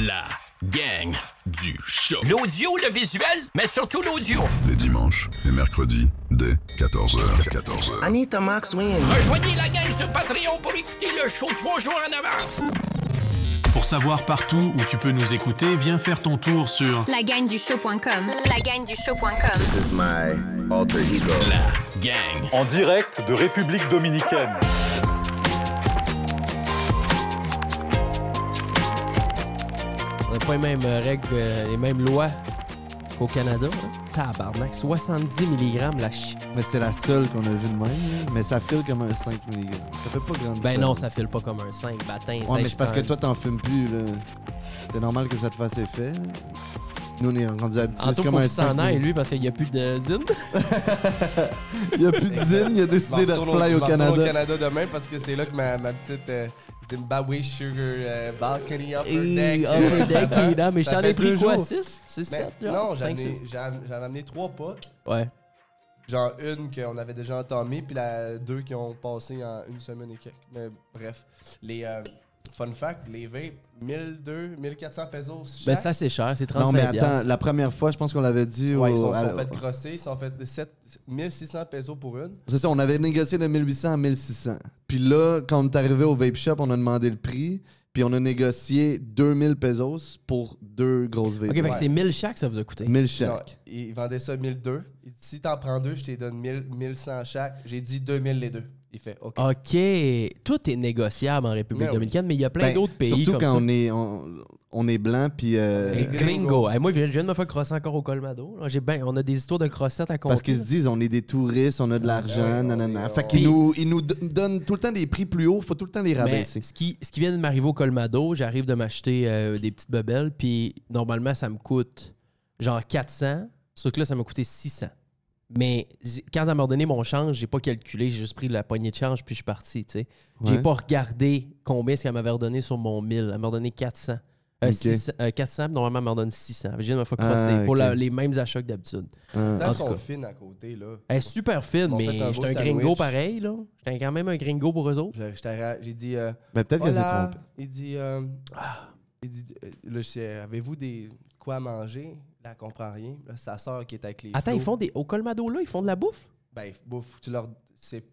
La gang du show. L'audio, le visuel, mais surtout l'audio. Les dimanches et mercredis dès 14h. 14h. Anita Max Win. Rejoignez la gang sur Patreon pour écouter le show trois jours en avance. Pour savoir partout où tu peux nous écouter, viens faire ton tour sur Lagagne-du-show.com. Lagagne-du-show.com. This is my alter ego. La gang. En direct de République dominicaine. Pas les mêmes euh, règles, euh, les mêmes lois qu'au Canada. hein. Tabarnak, 70 mg la chi. Mais c'est la seule qu'on a vue de même. Mais ça file comme un 5 mg. Ça fait pas grande Ben non, ça file pas comme un 5 bâtin. Ouais, mais c'est parce que toi, t'en fumes plus. là. C'est normal que ça te fasse effet. là. Nous, on est rendus habitués. Anto, C'est faut comme un qu'il s'en 5 aille, lui, parce qu'il n'y a plus de zine. Il n'y a plus de zine, il a décidé de fly au je vais retourner Canada. au Canada demain parce que c'est là que ma, ma petite euh, Zimbabwe Sugar euh, Balcony Upper Deck. Et upper deck, Ça- et là, mais je t'en ai pris quoi, jours. 6 6, Ben, 7 non, j'en 5, ai- 6. j'en j'avais amené trois pucks. Ouais. Genre une qu'on avait déjà entamée, puis la deux qui ont passé en une semaine et quelques. Mais bref. Les euh, fun fact, les vapes, 1200, 1400 pesos. Ben chaque. ça, c'est cher, c'est 35 Non, mais attends, la première fois, je pense qu'on l'avait dit. Ouais, au- ils sont, à- sont fait crosser, ils sont fait de 7, 1600 pesos pour une. C'est ça, on avait négocié de 1800 à 1600. Puis là, quand on est arrivé au vape shop, on a demandé le prix. Puis on a négocié 2000 pesos pour deux grosses vapes. Ok, fait que Ouais. c'est 1000 chaque, ça vous a coûté. 1000 Non, chaque. ils vendaient ça 1002. Il dit, si t'en prends deux, je te donne 1000, 1100 chaque. J'ai dit 2000 les deux. Il fait OK. Ok. Tout est négociable en République Mais oui. dominicaine, mais il y a plein Ben, d'autres pays Surtout comme quand ça. on est, on, on est blanc, puis... euh, Gringo. Hey, moi, je viens de me faire crosser encore au Colmado. J'ai ben, on a des histoires de crossettes à compter. Parce qu'ils se disent, on est des touristes, on a de l'argent, ouais, on nanana. Fait qu'ils nous, ils nous donnent tout le temps des prix plus hauts, faut tout le temps les Mais rabaisser. ce qui, ce qui vient de m'arriver au Colmado, j'arrive de m'acheter euh, des petites bebelles, puis normalement, ça me coûte genre 400. Sauf que là, ça m'a coûté 600. Mais quand elle m'a donné mon change, j'ai pas calculé, j'ai juste pris la poignée de change, puis je suis parti, tu sais. J'ai pas regardé combien ce qu'elle m'avait redonné sur mon 1000. Elle m'a redonné 400. Euh, Ok. 600, euh, 400, puis normalement, elle m'en donne 600. Je viens de me faire Ah, pour la- les mêmes achats que d'habitude. Ah. en Tant tout sont cas. fines à côté, là. Elle est super fine, mais j'étais un gringo sandwich. pareil, là. J'étais quand même un gringo pour eux autres. J'ai dit. euh, Ben, peut-être qu'elle s'est trompée. Il dit. euh, il dit euh, là, je sais, avez-vous des quoi à manger? Elle comprend rien. Là, sa soeur qui est avec les. Attends, flots, ils font des. Au Colmado, là, ils font de la bouffe? Ben, bouffe, tu leur. C'est.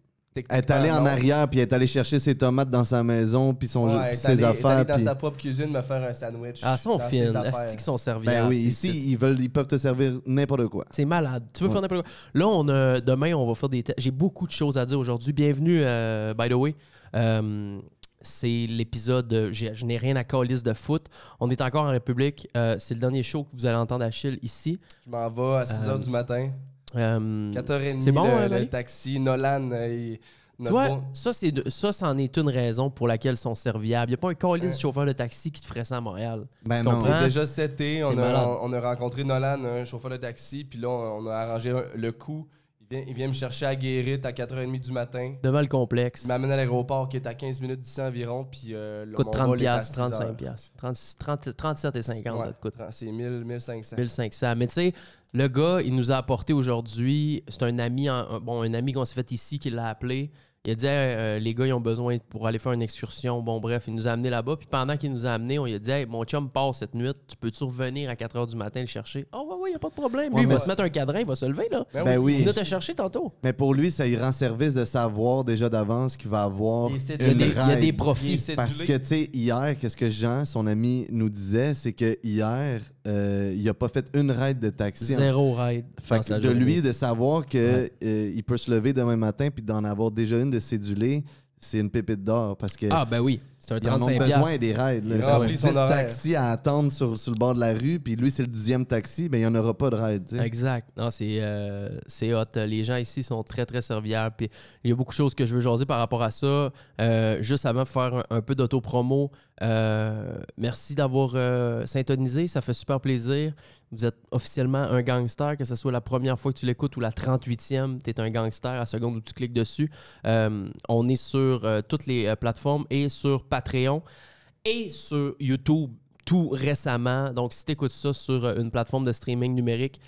Elle est allée en arrière, puis elle est allée chercher ses tomates dans sa maison, puis son Ouais, ses allée- elle est affaires. allée dans puis- sa propre cuisine me faire un sandwich. Ah, affaires. Asti qu'ils sont serviables. Ben oui, ici, ils, veulent, ils peuvent te servir n'importe quoi. C'est malade. Tu veux Ouais. faire n'importe quoi? Là, on a, demain, on va faire des tests. J'ai beaucoup de choses à dire aujourd'hui. Bienvenue, euh, by the way. Euh, c'est l'épisode. Je n'ai rien à calice de foot. On est encore en République. Euh, c'est le dernier show que vous allez entendre Achille ici. Je m'en vais à 6h Euh, du matin. Euh, 4h30, c'est bon, le, hein, le taxi. Nolan, euh, notre vois, bon- ça, c'est de- ça, c'en est une raison pour laquelle ils sont serviables. Il n'y a pas un calice de chauffeur de taxi qui te ferait ça à Montréal. Ben non. C'est déjà seté. C'est On a, on a rencontré Nolan, un chauffeur de taxi, puis là, on, on a arrangé le coup. Il vient, il vient me chercher à Guérite à 4h30 du matin. Devant le complexe. Il m'amène à l'aéroport qui est à 15 minutes d'ici environ, puis euh, le- coûte mon 30 vol est à piastres, 6 heures. 35 piastres. 36 30 37 et 50, Ouais, ça te coûte. C'est 1000, 1500. 1500. Mais tu sais, le gars, il nous a apporté aujourd'hui, c'est un ami, en- un- bon, un ami qu'on s'est fait ici qui l'a appelé. Il a dit, Hey, euh, les gars, ils ont besoin pour aller faire une excursion. Bon, bref, il nous a amené là-bas. Puis pendant qu'il nous a amené, on lui a dit, Hey, mon chum part cette nuit. Tu peux-tu revenir à 4 h du matin le chercher? Oh, ouais, ouais, y a pas de problème. Lui, Ouais, il va se mettre un cadran, il va se lever, là. Ben oui. Il va te chercher tantôt. Mais pour lui, ça lui rend service de savoir déjà d'avance qu'il va avoir Il une Il y a des, il y a des Il profits. Parce que, tu sais, hier, qu'est-ce que Jean, son ami, nous disait, c'est que hier, euh, il a pas fait une ride de taxi. Zéro ride. Fait que de journée. lui, de savoir que Ouais. euh, il peut se lever demain matin puis d'en avoir déjà une de cédulée, c'est une pépite d'or parce que Ah, ben oui. C'est un ils en ont 35 besoin des rides. là. Il C'est remplit son 10 horaire. taxis à attendre sur, sur le bord de la rue, puis lui, c'est le dixième taxi, ben il n'y en aura pas de ride. tu sais. Exact. Non, c'est euh, c'est hot. Les gens ici sont très, très serviables. Puis il y a beaucoup de choses que je veux jaser par rapport à ça. Euh, juste avant de faire un, un peu d'auto-promo, euh, merci d'avoir euh, syntonisé. Ça fait super plaisir. Vous êtes officiellement un gangster, que ce soit la première fois que tu l'écoutes ou la 38e, tu es un gangster à la seconde où tu cliques dessus. Euh, on est sur euh, toutes les euh, plateformes et sur Patreon et sur YouTube tout récemment. Donc, si tu écoutes ça sur euh, une plateforme de streaming numérique,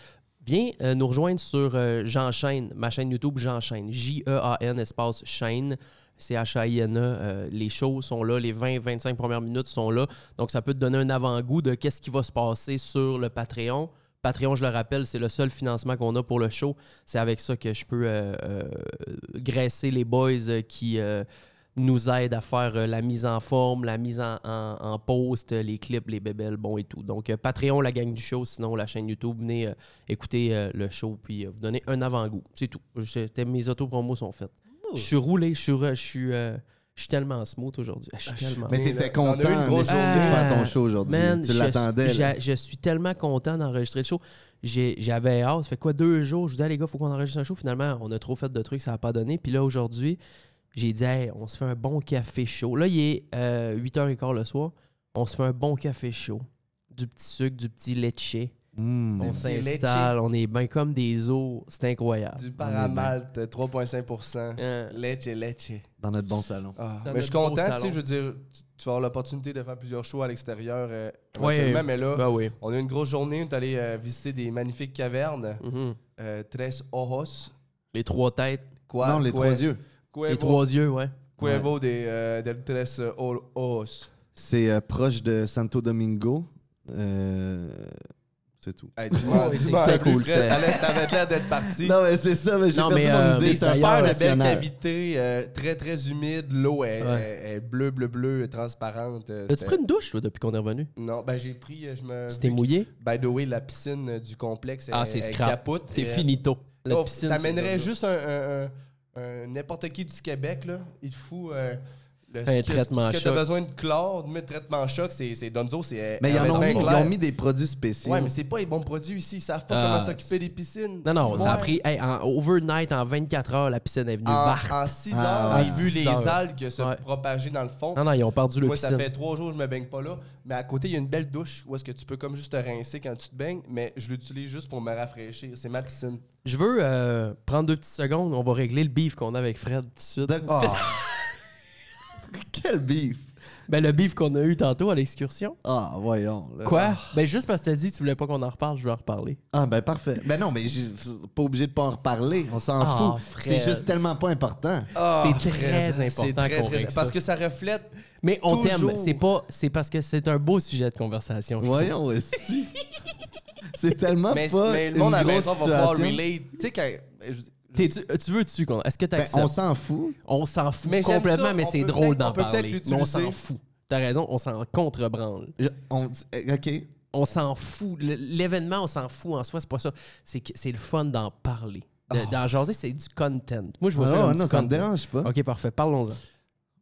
viens euh, nous rejoindre sur euh, J'enchaîne, ma chaîne YouTube J'enchaîne. J-E-A-N espace chaîne. C-H-A-I-N-E. Les shows sont là, les 20-25 premières minutes sont là. Donc, ça peut te donner un avant-goût de qu'est-ce qui va se passer sur le Patreon. Patreon, je le rappelle, c'est le seul financement qu'on a pour le show. C'est avec ça que je peux graisser les boys qui nous aident à faire euh, la mise en forme, la mise en, en- en post, euh, les clips, les bébelles, bon et tout. Donc, euh, Patreon, la gang du show. Sinon, la chaîne YouTube, venez euh, écouter euh, le show puis euh, vous donner un avant-goût. C'est tout. Je- mes autopromos sont faites. Je suis roulé, je suis, je suis, euh, je suis tellement smooth aujourd'hui. Je suis tellement Mais Mais t'étais content de faire ton show aujourd'hui. Tu je l'attendais. Je suis tellement content d'enregistrer le show. J'avais hâte. Ça fait quoi, deux jours? Je dis, ah, les gars, faut qu'on enregistre un show. Finalement, on a trop fait de trucs, ça n'a pas donné. Puis là, aujourd'hui, j'ai dit, hey, on se fait un bon café chaud. Là, il est euh, 8h15 le soir. On se fait un bon café chaud. Du petit sucre, du petit leche. Mm. On s'installe, on est bien comme des os. C'est incroyable. Du paramalte, 3,5%. Euh, Leche, leche. Dans notre bon salon. Ah, Dans mais je suis content, tu sais, je veux dire, tu, tu vas avoir l'opportunité de faire plusieurs shows à l'extérieur euh, Ouais. éventuellement, mais là, ben oui. on a eu une grosse journée, on est allé euh, visiter des magnifiques cavernes, euh, Tres Ojos, Les trois têtes, Qua- non, les trois yeux. Cuevo, les trois yeux, ouais. Cuevo des, euh, del Tres O- Ojos. C'est euh, proche de Santo Domingo. Euh, C'est tout. Hey, c'était cool, c'était- t'avais- l'air d'être parti. Non, mais c'est ça, mais j'ai perdu mais, mon euh, idée. C'est un de cavités, euh, très très humide, l'eau est, Ouais. est- est bleue, bleu, bleu, transparente. As-tu c'était- pris une douche, toi, depuis qu'on est revenu? Non, ben j'ai pris, je me. Tu t'es vu que- mouillé? By the way, la piscine du complexe Ah, est, c'est capote. C'est finito. La oh, piscine, T'amènerais juste un, un- un- un n'importe qui du Québec, là. Il te fout euh, le, Un ce que- traitement ce que choc. t'as besoin de chlore, de mettre traitement choc, c'est Donzo, c'est. Mais ils, en ont mis, ils ont mis des produits spéciaux. Ouais, mais c'est pas les bons produits ici. Ils savent pas Ah, comment s'occuper des piscines. Non, non, ça a pris. hey, en overnight, en 24 heures, la piscine est venue En, verte. en 6 heures, Ah, j'ai vu les heures. algues se Ouais. propager dans le fond. Non, non, ils ont perdu le Moi, ça fait trois jours que je me baigne pas là. Mais à côté, il y a une belle douche où est-ce que tu peux comme juste te rincer quand tu te baignes. Mais je l'utilise juste pour me rafraîchir. C'est ma piscine. Je veux euh, prendre deux petites secondes. On va régler le beef qu'on a avec Fred tout de suite. Ah. Quel beef! Ben, le beef qu'on a eu tantôt à l'excursion. Ah, voyons. là. Quoi? Ben, juste parce que t'as dit que tu voulais pas qu'on en reparle, je vais en reparler. Ah, ben parfait. Ben non, mais j'ai- c'est pas obligé de pas en reparler. On s'en Ah, fout. Fred. C'est juste tellement pas important. c'est très Fred, c'est important très, qu'on très- règle Parce ça. que ça reflète. Mais on t'aime. C'est pas. C'est parce que c'est un beau sujet de conversation. je trouve. Voyons aussi. c'est tellement Mais, pas mais le une monde à la grosse maison va pouvoir situation. relate. Tu sais, quand. je- Tu veux dessus qu'on. Est-ce que Ben, on s'en fout. On s'en fout Mais complètement, ça, mais c'est drôle d'en parler. Mais on s'en fout. T'as raison, on s'en contrebranle. Je- on- eh, OK. On s'en fout. L'événement, on s'en fout en soi, c'est pas ça. C'est que c'est le fun d'en parler. De- D'en jaser, c'est du content. Moi, je vois ça Ah, comme non, du ça me dérange pas. Ok, parfait. Parlons-en.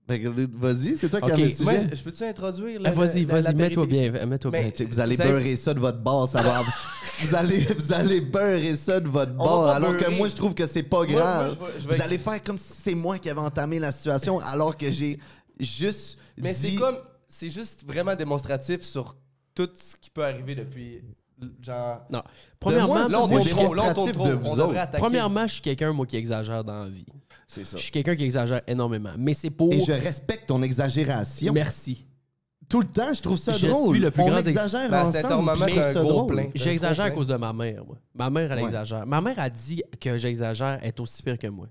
Ben, Vas-y, c'est toi qui as le sujet. je peux-tu introduire Ah, le- vas-y, la- la vas-y, mets-toi bien. Mets-toi bien. Vous allez beurrer ça de votre bord, ça va. vous, allez, vous allez beurrer ça de votre On bord, va pas alors que beurrer. moi, je trouve que c'est pas Moi- grave. moi, je vais- je vais- Vous allez faire comme si c'est moi qui avais entamé la situation, alors que j'ai juste Mais dit... c'est comme. C'est juste vraiment démonstratif sur tout ce qui peut arriver depuis. Genre. Non. Premièrement, moi, Là, on c'est tourne trop. Là, on tourne démonstratif trop. de On vous devrait autres. attaquer. premièrement, je suis quelqu'un, moi, qui exagère dans la vie. c'est ça. Je suis quelqu'un qui exagère énormément. Mais c'est pour. Et je respecte ton exagération. Merci. Tout le temps, je trouve ça Je drôle. suis le plus On grand ex- exagère Ben, ensemble. un. J'exagère à cause de ma mère, moi. Ma mère, elle Ouais. exagère. Ma mère a dit que j'exagère, elle est aussi pire que moi.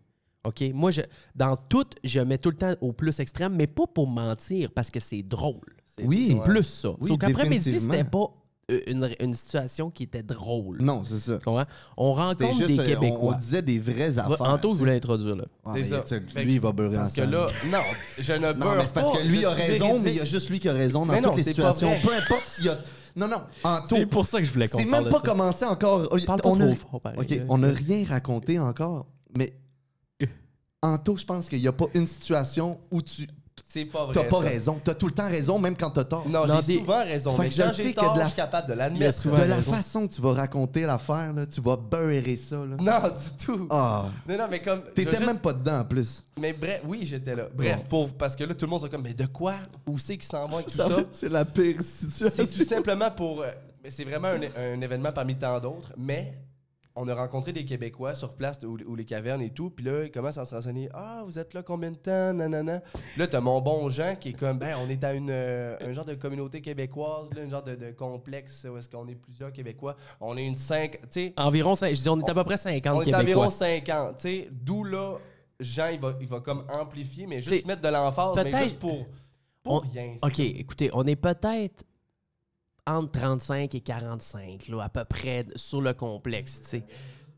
OK? Moi, je, dans tout, je mets tout le temps au plus extrême, mais pas pour mentir, parce que c'est drôle. C'est Oui. c'est plus ça. Oui, Sauf qu'après-midi, définitivement. c'était pas une, une situation qui était drôle. Non, c'est ça. Tu comprends? On rencontre juste, des euh, on- Québécois. On, disait des vraies affaires. Anto, voulais introduire là. Ah, C'est ça. Lui, il va beurrer Parce que là, non, je ne Non, beurre mais c'est parce pas, que lui je a raison, véridique. mais il y a juste lui qui a raison dans Mais non, toutes les pas situations. Peu importe s'il y a. Non, non, Anto. C'est pour ça que je voulais qu'on C'est parle même pas ça. commencé encore. Parle pas on trop a... fort, pareil. OK, on n'a rien raconté encore, mais Anto, je pense qu'il n'y a pas une situation où tu C'est pas vrai. n'as pas ça. raison. Tu as tout le temps raison, même quand tu as tort. Non, j'ai des- souvent raison. Fait Mais que je quand j'ai que tort, de la- je suis capable de l'admettre. de la raison. façon que tu vas raconter l'affaire, là, tu vas beurrer ça. Là. Non, du tout. Ah, Non, non, mais comme. t'étais juste- même pas dedans en plus. Mais bref, oui, j'étais là. Bref, pour, parce que là, tout le monde est comme, mais de quoi? Où c'est qu'ils s'en vont avec tout ça, C'est la pire C'est situation. tout simplement pour. euh, mais c'est vraiment un, un événement parmi tant d'autres, mais on a rencontré des Québécois sur place où, où les cavernes et tout, puis là, ils commencent à se renseigner. Ah, vous êtes là combien de temps? Nanana. Là, t'as mon bon Jean qui est comme, ben, on est à une, euh, un genre de communauté québécoise, là, un genre de, de complexe où est-ce qu'on est plusieurs Québécois. On est une 5. Tu sais, Environ, cinq- je dis, on est à peu près 50 on est Québécois. environ 50, tu sais, d'où là, Jean, il va, il va comme amplifier, mais T'sais, juste mettre de l'emphase, mais peut-être- juste pour, pour On- rien. OK, écoutez, on est peut-être entre 35 et 45, là, à peu près, sur le complexe, tu sais.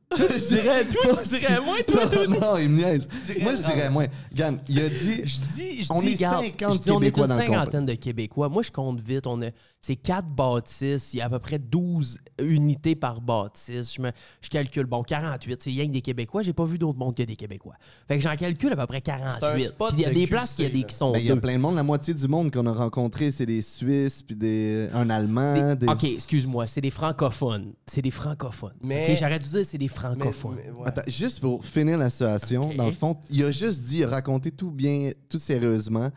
Toi, tu dirais, toi, tu dirais moins, toi, toi. non, non, il me niaise. Moi, je dirais moins. Regarde, il a dit. Je dis, je On dis, est regarde, 50 je dis, on est Québécois une dans le complexe. cinquantaine de Québécois. Moi, je compte vite. On a, c'est quatre bâtisses. Il y a à peu près 12 unités par bâtisse. Je, me, je calcule, bon, 48. C'est rien que des Québécois. J'ai pas vu d'autre monde que des Québécois. Fait que j'en calcule à peu près 48. spot Puis il y a de des QC, places qui, y a des, qui sont Ben, il y a plein de monde. La moitié du monde qu'on a rencontré, c'est des Suisses, puis des, un Allemand. Des... OK, excuse-moi. C'est des francophones. C'est des francophones. Mais- OK, j'arrête de dire c'est des francophones. mais- ouais. Attends, juste pour finir la situation, dans le fond, il a juste dit, il a raconté tout bien, tout sérieusement,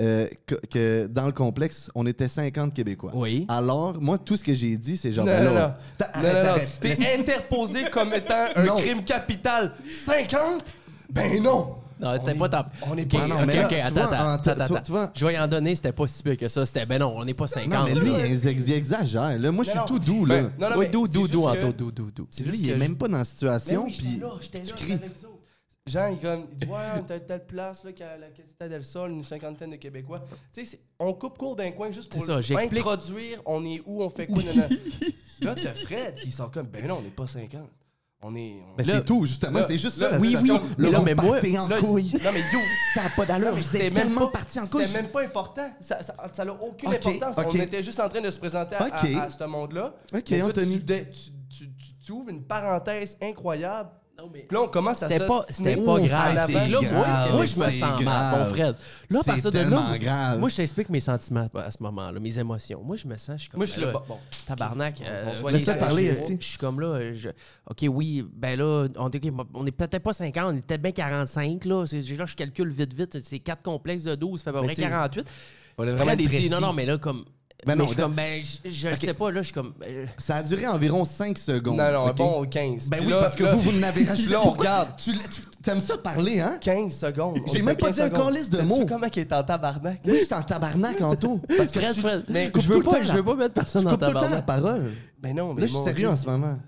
euh, que, que dans le complexe, on était 50 Québécois. Oui. Alors, moi, tout ce que j'ai dit, c'est genre, Non, ben non, non. t'as- Non, arrête, non, non, arrête. tu t'es interposé comme étant un Non. crime capital. 50? Ben non! Non, c'était pas ta. on est pas- Ah non, mais là, attends, vois, attends, en- attends, tu- attends. tu vois- Je vais y en donner, c'était pas si peu que ça. C'était, ben non, on n'est pas 50. Non, mais lui, là. il, ex- il exagère. Là. Moi, je suis tout doux. ben, là. non, non, Oui, doux, doux, doux, Anto, doux, doux, doux. c'est lui, il est même pas dans la situation. Ben puis j'étais là, j'étais tu cries. Jean, il, comme, il dit Ouais, on à telle place, là, qu'à la Casita del Sol, une cinquantaine de Québécois. Tu sais, on coupe court d'un coin juste pour ça, introduire on est où, on fait quoi. nan, nan. là, t'as Fred qui sort comme Ben non, on n'est pas 50. On est. on- Ben, c'est tout, justement. c'est juste là- ça, la oui, situation. oui, Là, mais là, vous mais moi- partez en Là, couille. Non, mais yo! Ça n'a pas d'allure. Vous êtes même pas- parti en couille. C'était même pas important. Ça n'a ça, aucune importance. ok. On était juste en train de se présenter à, à- à ce monde-là. Ok, Mais Anthony. Tu, dé- tu, tu, tu- tu ouvres une parenthèse incroyable. Non, mais- Puis là, on commence à C'était pas, c'était pas grave. C'est là, grave, moi, je me sens mal, mon Fred. Là, à C'est partir de là, grave. moi, je t'explique mes sentiments à ce moment-là, mes émotions. Moi, je me sens, je suis comme. Moi, je suis là, bon. Tabarnak. euh, On se voit ok, Laisse-le je- parler, je-. Je suis comme là. je- OK, oui, ben là, on, est- ok, on est peut-être pas 50, on est peut-être bien 45. Là, C'est- là, je calcule vite, vite. C'est 4 complexes de 12, ça fait à peu près tu sais, 48. Fallait Fred, vraiment dit, non, non, mais là, comme. Ben mais non, je suis de- comme, ben, je, je le Ok. sais pas, là, je suis comme. euh, Ça a duré environ 5 secondes. Non, non, un ok? bon 15. Ben Puis oui, là- parce que là- vous, vous n'avez. Là, on regarde. Tu, tu aimes ça parler, hein? 15 secondes. J'ai même pas dit un calice de mots. Tu comment qu'il est en tabarnak? Oui, j'étais en tabarnak, Anto. Parce que Fred, tu, Fred, mais je veux pas, je veux pas mettre Tu personne dans coupes ta tout le temps la parole. Mais non, mais Là, je suis sérieux en ce moment.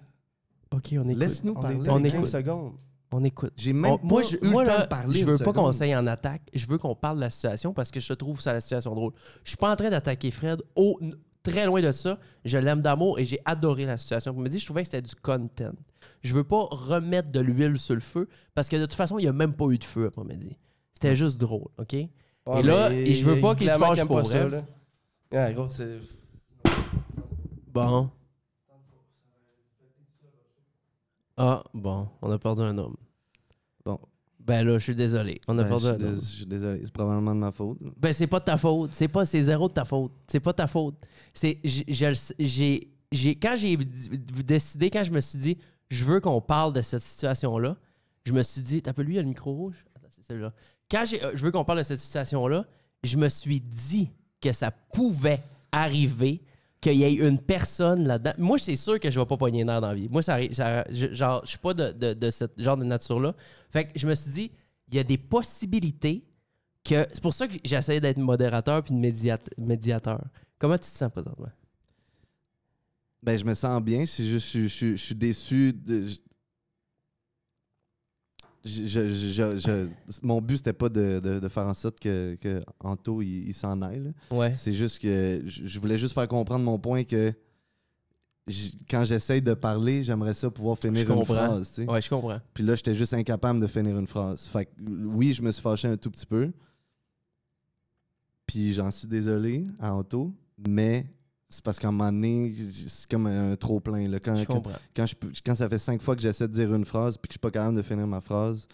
OK, on écoute. Laisse-nous parler. est On à 15 écoute. secondes. On écoute. J'ai même On- moi, pas je, eu le moi, temps là, de parler je veux pas qu'on s'aille en attaque. Je veux qu'on parle de la situation parce que je trouve ça la situation drôle. Je suis pas en train d'attaquer Fred. Au, très loin de ça. Je l'aime d'amour et j'ai adoré la situation. Il me dit, je trouvais que c'était du content. Je veux pas remettre de l'huile sur le feu parce que de toute façon, il y a même pas eu de feu après-midi. C'était juste drôle, OK? Ouais, Et là, et je veux pas qu'il se fâche pour vrai. Ouais, gros, c'est. Bon. Ah, bon, on a perdu un homme. Bon. Ben là, je suis désolé. On a Ben, perdu un homme. je suis désolé, c'est probablement de ma faute. Ben, c'est pas de ta faute. C'est pas, c'est zéro de ta faute. C'est pas ta faute. C'est, j'ai, j'ai, quand j'ai décidé, quand je me suis dit, je veux qu'on parle de cette situation-là, je me suis dit, t'as pas lui, il y a le micro rouge? Attends, c'est celui-là. Quand j'ai, euh, je veux qu'on parle de cette situation-là, je me suis dit que ça pouvait arriver qu'il y ait une personne là-dedans. Moi, c'est sûr que je vais pas pogner nerf dans la vie. Moi, ça je, genre, je suis pas de, de, ce genre de nature-là. Fait que je me suis dit, il y a des possibilités que. C'est pour ça que j'essaie d'être modérateur puis de médiat- médiateur. Comment tu te sens présentement? Ben, je me sens bien. Je, je- je- je suis déçu. De, je- je- je- je- je- mon but, c'était pas de, de- de faire en sorte que, que Anto il, il s'en aille. Ouais. C'est juste que je, voulais juste faire comprendre mon point que quand j'essaye de parler, j'aimerais ça pouvoir finir une phrase. tu sais. Ouais, je comprends. Puis là, j'étais juste incapable de finir une phrase. Fait que, oui, je me suis fâché un tout petit peu. Puis j'en suis désolé à Anto, mais c'est parce qu'à un moment donné, c'est comme un trop plein. Là. Quand, Je quand, quand je quand ça fait cinq fois que j'essaie de dire une phrase puis que je suis pas capable de finir ma phrase,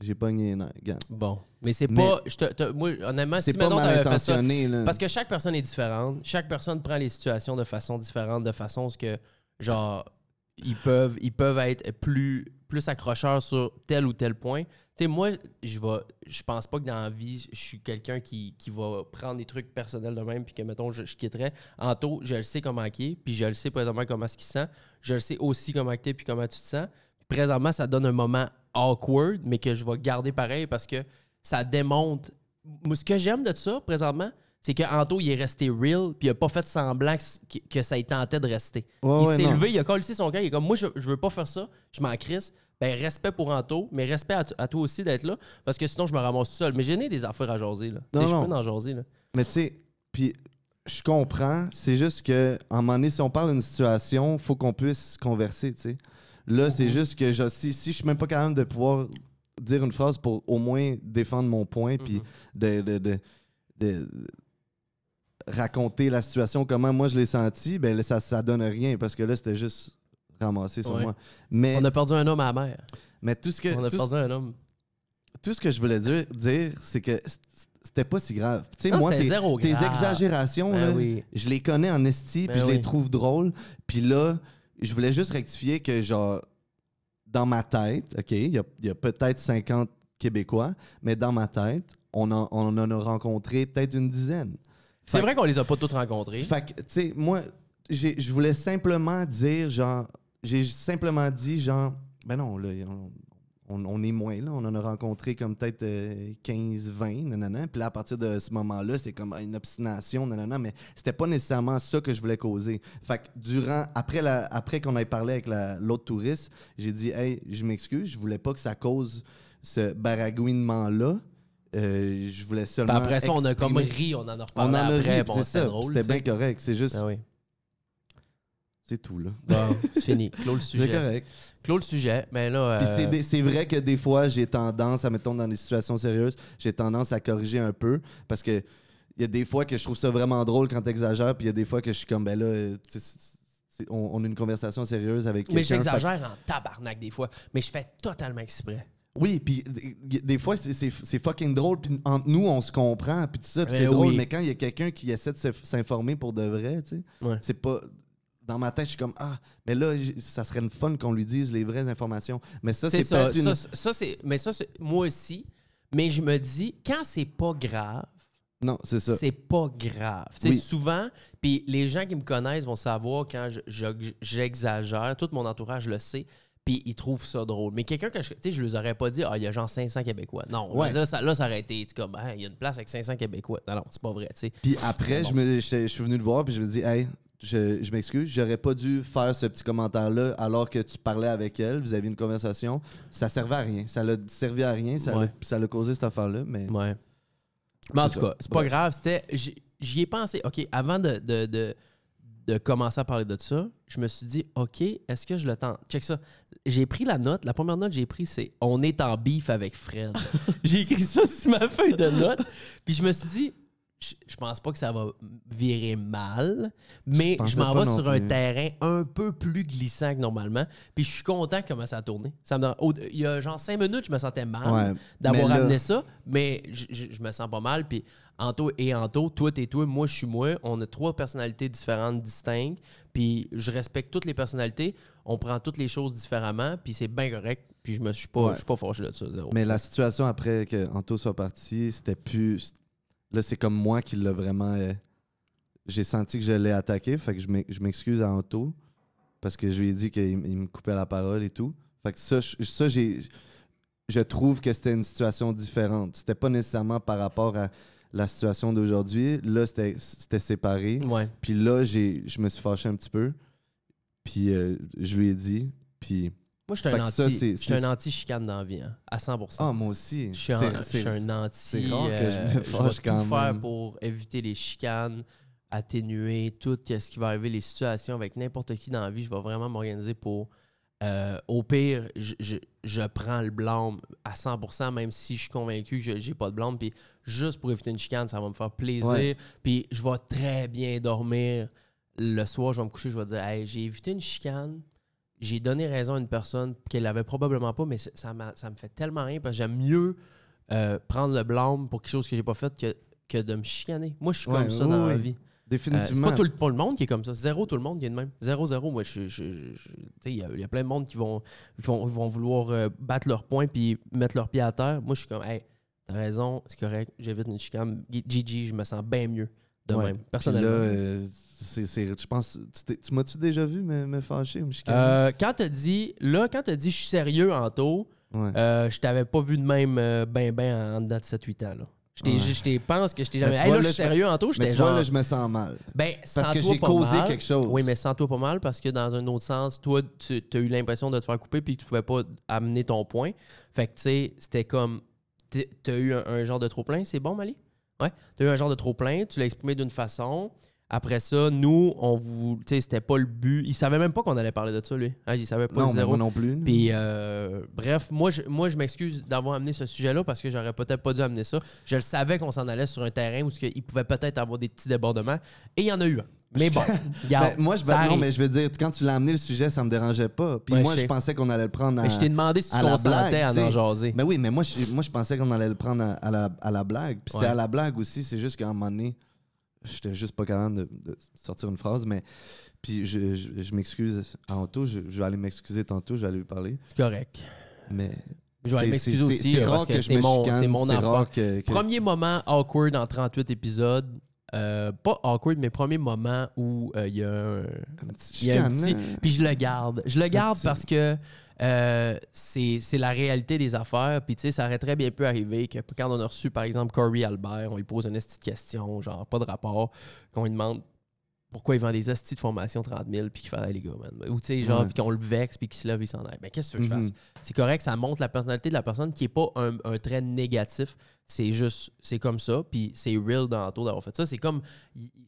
j'ai pogné nerfs. Regarde. Bon. Mais c'est pas. je te- te- moi, honnêtement, C'est si pas mal fait ça. intentionné. là. Parce que chaque personne est différente. Chaque personne prend les situations de façon différente, de façon à ce que, genre, ils peuvent, ils peuvent être plus, plus accrocheurs sur tel ou tel point. Tu sais, moi, je vais, je pense pas que dans la vie, je suis quelqu'un qui, qui va prendre des trucs personnels de même, puis que, mettons, je, je quitterais. Anto, je le sais comment il est, puis je le sais présentement comment ce qu'il sent. Je le sais aussi comment tu es, puis comment tu te sens. Présentement, ça donne un moment awkward, mais que je vais garder pareil parce que ça démontre. Ce que j'aime de ça, présentement, c'est que Anto, il est resté real, puis il a pas fait semblant que, que- ça il tentait de rester. Ouais, il s'est non. levé, il a collé son cœur, il est comme, moi, je, je veux pas faire ça, je m'en crisse, ben respect pour Anto, mais respect à, toi aussi d'être là, parce que sinon je me ramasse tout seul. Mais j'ai des affaires à jaser, là. Non, sais, Je non. peux en jaser, là. Mais tu sais, puis je comprends. C'est juste que, à un moment donné, si on parle d'une situation, faut qu'on puisse converser, tu sais. Là, c'est juste que je, si, si je suis même pas capable de pouvoir dire une phrase pour au moins défendre mon point, puis de, de, de- de raconter la situation, comment moi je l'ai senti, ben là, ça, ça donne rien, parce que là, c'était juste ramassé sur Ouais. moi. Mais, On a perdu un homme à la mer. mais tout ce que... On a tout- perdu un homme. tout ce que je voulais dire, dire c'est que c'était pas si grave. Tu sais, moi, tes, exagérations, Ben là, oui. je les connais en esti, Ben puis je oui. les trouve drôles. Puis là, je voulais juste rectifier que, genre, dans ma tête, OK, il y a, y a peut-être 50 Québécois, mais dans ma tête, on en, on en a rencontré peut-être une dizaine. C'est vrai qu'on les a pas tous rencontrés. fait que, tu sais, moi, je voulais simplement dire, genre, j'ai simplement dit, genre, ben non, là, on, on- on est moins, là. On en a rencontré comme peut-être euh, 15, 20, nanana. Puis là, à partir de ce moment-là, c'est comme ah, une obstination, nanana. Mais c'était pas nécessairement ça que je voulais causer. Fait que durant, après, la, après qu'on ait parlé avec la- l'autre touriste, j'ai dit, hey, je m'excuse, je voulais pas que ça cause ce baragouinement-là. Euh, je voulais Puis seulement. après ça, on a comme ri, on en a on reparlé en a après. ri, bon, c'est c'était ça. bien correct. C'est juste. Ah oui. C'est tout, là. Bon, c'est fini. Clôt le C'est sujet. correct. Clôt le sujet. Mais là. Euh, c'est c'est vrai que des fois, j'ai tendance, à mettons dans des situations sérieuses, j'ai tendance à corriger un peu parce que il y a des fois que je trouve ça vraiment drôle quand t'exagères, puis il y a des fois que je suis comme, ben là, c'est- c'est- on, on a une conversation sérieuse avec Mais quelqu'un. j'exagère en tabarnak des fois. Mais je fais totalement exprès. Oui, puis des, des fois, c'est- c'est c'est fucking drôle, puis entre nous, on se comprend, puis tout ça, puis Ben c'est drôle, oui. mais quand il y a quelqu'un qui essaie de s'inf- s'informer pour de vrai, tu sais, Ouais. c'est pas... Dans ma tête, je suis comme, ah, mais là, ça serait une fun qu'on lui dise les vraies informations. Mais ça, C'est c'est ça. une... ça, ça, c'est. Mais ça, c'est moi aussi. Mais je me dis, quand c'est pas grave, Non, c'est ça. c'est pas grave. Oui. souvent, puis les gens qui me connaissent vont savoir quand je- je- j'exagère, tout mon entourage le sait, puis ils trouvent ça drôle. Mais quelqu'un que je. Tu sais, je leur aurais pas dit, ah, il y a genre 500 Québécois. Non, Ouais. là, ça, là, ça aurait été comme, il y a une place avec 500 Québécois. Non, non, c'est pas vrai, tu sais. Puis après, Bon. je, me, je suis venu te voir, puis je me dis, hey, je, je m'excuse, j'aurais pas dû faire ce petit commentaire-là alors que tu parlais avec elle, vous aviez une conversation. Ça servait à rien. Ça l'a servi à rien, ça Ouais. l'a- causé cette affaire-là, mais. Ouais. Mais en tout ça. cas, c'est pas Bref. grave. C'était. J'y j'y ai pensé. OK, avant de, de, de, de commencer à parler de ça, je me suis dit, OK, est-ce que je le tente? Check ça. J'ai pris la note. La première note que j'ai prise, c'est On est en bif avec Fred. j'ai écrit ça sur ma feuille de notes. Puis je me suis dit, je, je pense pas que ça va virer mal, mais je, m'en vais sur un plus. terrain un peu plus glissant que normalement. Puis je suis content comment ça a tourné. Ça me, il y a genre cinq minutes, je me sentais mal Ouais. d'avoir là- amené ça, mais je, je- je me sens pas mal. Puis Anto et Anto, toi t'es toi, moi je suis moi. On a trois personnalités différentes, distinctes. Puis je respecte toutes les personnalités. On prend toutes les choses différemment. Puis c'est bien correct. Puis je me suis pas, Ouais. je suis pas de ça, zéro. Mais la situation après que Anto soit parti, c'était plus. Là, c'est comme moi qui l'a vraiment. euh, J'ai senti que je l'ai attaqué, fait que je m'ex- je m'excuse à Anto parce que je lui ai dit qu'il me coupait la parole et tout. Fait que ça, ça j'ai. Je trouve que c'était une situation différente. C'était pas nécessairement par rapport à la situation d'aujourd'hui. Là, c'était séparé. Ouais. Puis là, je me suis fâché un petit peu. Puis euh, je lui ai dit. Puis. Moi je suis un anti, c'est- je suis un anti-chicane dans la vie, hein, à 100%. Ah, moi aussi. Je suis un, anti. c'est rare que je me euh, tout faire pour éviter les chicanes, atténuer tout ce qui va arriver, les situations avec n'importe qui dans la vie. Je vais vraiment m'organiser pour. euh, au pire, je, je- je prends le blâme à 100%, même si je suis convaincu que je- j'ai pas de blâme. Puis juste pour éviter une chicane, ça va me faire plaisir. Ouais. Puis je vais très bien dormir. Le soir, je vais me coucher, je vais dire Hey, j'ai évité une chicane. J'ai donné raison à une personne qu'elle avait probablement pas, mais ça, m'a- ça me fait tellement rien parce que j'aime mieux euh, prendre le blâme pour quelque chose que j'ai pas fait que, que de me chicaner. Moi, je suis Ouais, comme ça oui, dans oui. vie. Euh, c'est Définitivement. pas tout le, pas le monde qui est comme ça. Zéro, tout le monde qui est de même. Zéro, zéro. Moi, je, je- il y, a- il y a plein de monde qui vont, qui vont, vont vouloir euh, battre leur poing puis mettre leur pied à terre. Moi, je suis comme, hey, t'as raison, c'est correct, j'évite une chicane. GG, je me sens bien mieux de Ouais. même, personnellement. là, euh, c'est, c'est- je pense. Tu, m'as-tu déjà vu me, me fâcher, me chicaner? Euh, quand t'as dit, là, quand t'as dit je suis sérieux, Anto, Ouais. euh, je t'avais pas vu de même ben ben en dedans de 7-8 ans. Là. Je t'ai- Ouais. je t'ai- pense que je t'ai Mais jamais. Hey, vois, là, je suis je- sérieux, Anto, Mais tu genre. vois, là, je me sens mal. Ben, Parce que j'ai causé mal. quelque chose. Oui, mais sens-toi pas mal parce que dans un autre sens, toi, tu as eu l'impression de te faire couper puis que tu pouvais pas amener ton point. Fait que, tu sais, c'était comme. Tu as eu un, un genre de trop-plein. C'est bon, Mali? Ouais. Tu as eu un genre de trop-plein. Tu l'as exprimé d'une façon. Après ça, nous, on vous. Tu sais, c'était pas le but. Il savait même pas qu'on allait parler de ça, lui. Hein, il savait pas Non, zéro. moi non plus. Puis, euh, bref, moi, je, moi, je m'excuse d'avoir amené ce sujet-là parce que j'aurais peut-être pas dû amener ça. Je le savais qu'on s'en allait sur un terrain où il pouvait peut-être avoir des petits débordements. Et il y en a eu un. Mais bon, Ben, moi, je vais, non, arrive. mais je veux dire, quand tu l'as amené le sujet, ça me dérangeait pas. Puis Ouais, moi, je je sais. pensais qu'on allait le prendre à. Mais je t'ai demandé si tu consentais à en jaser. Ben oui, mais moi, je, moi, je pensais qu'on allait le prendre à, à la, à la blague. Puis c'était Ouais. à la blague aussi. C'est juste qu'à un moment donné, j'étais juste pas capable de, de sortir une phrase. Mais puis je, je, je m'excuse à Anto. Je, je vais aller m'excuser tantôt. Je vais aller lui parler. Correct. Mais. Je vais aller m'excuser aussi C'est rare que, que je me mon, chicane, c'est mon enfant. rare que. que- Premier moment awkward en 38 épisodes. Euh, pas awkward, mais premier moment où euh, il y a un, y a un petit- là. Puis je le garde. Je le garde parce que euh, c'est c'est la réalité des affaires. Puis tu sais, ça aurait très bien pu arriver que quand on a reçu, par exemple, Corey Albert, on lui pose une petite question, genre pas de rapport, qu'on lui demande pourquoi il vend des astis de formation 30 000 puis qu'il fait Hey, les gars, man. Ou tu sais, genre, Ouais. puis qu'on le vexe puis qu'il se lève, il s'en aille. Ben, qu'est-ce que je Mhm. fasse? C'est correct, ça montre la personnalité de la personne qui est pas un, un trait négatif. C'est juste, c'est comme ça, puis c'est real dans le tour d'avoir fait ça. C'est comme,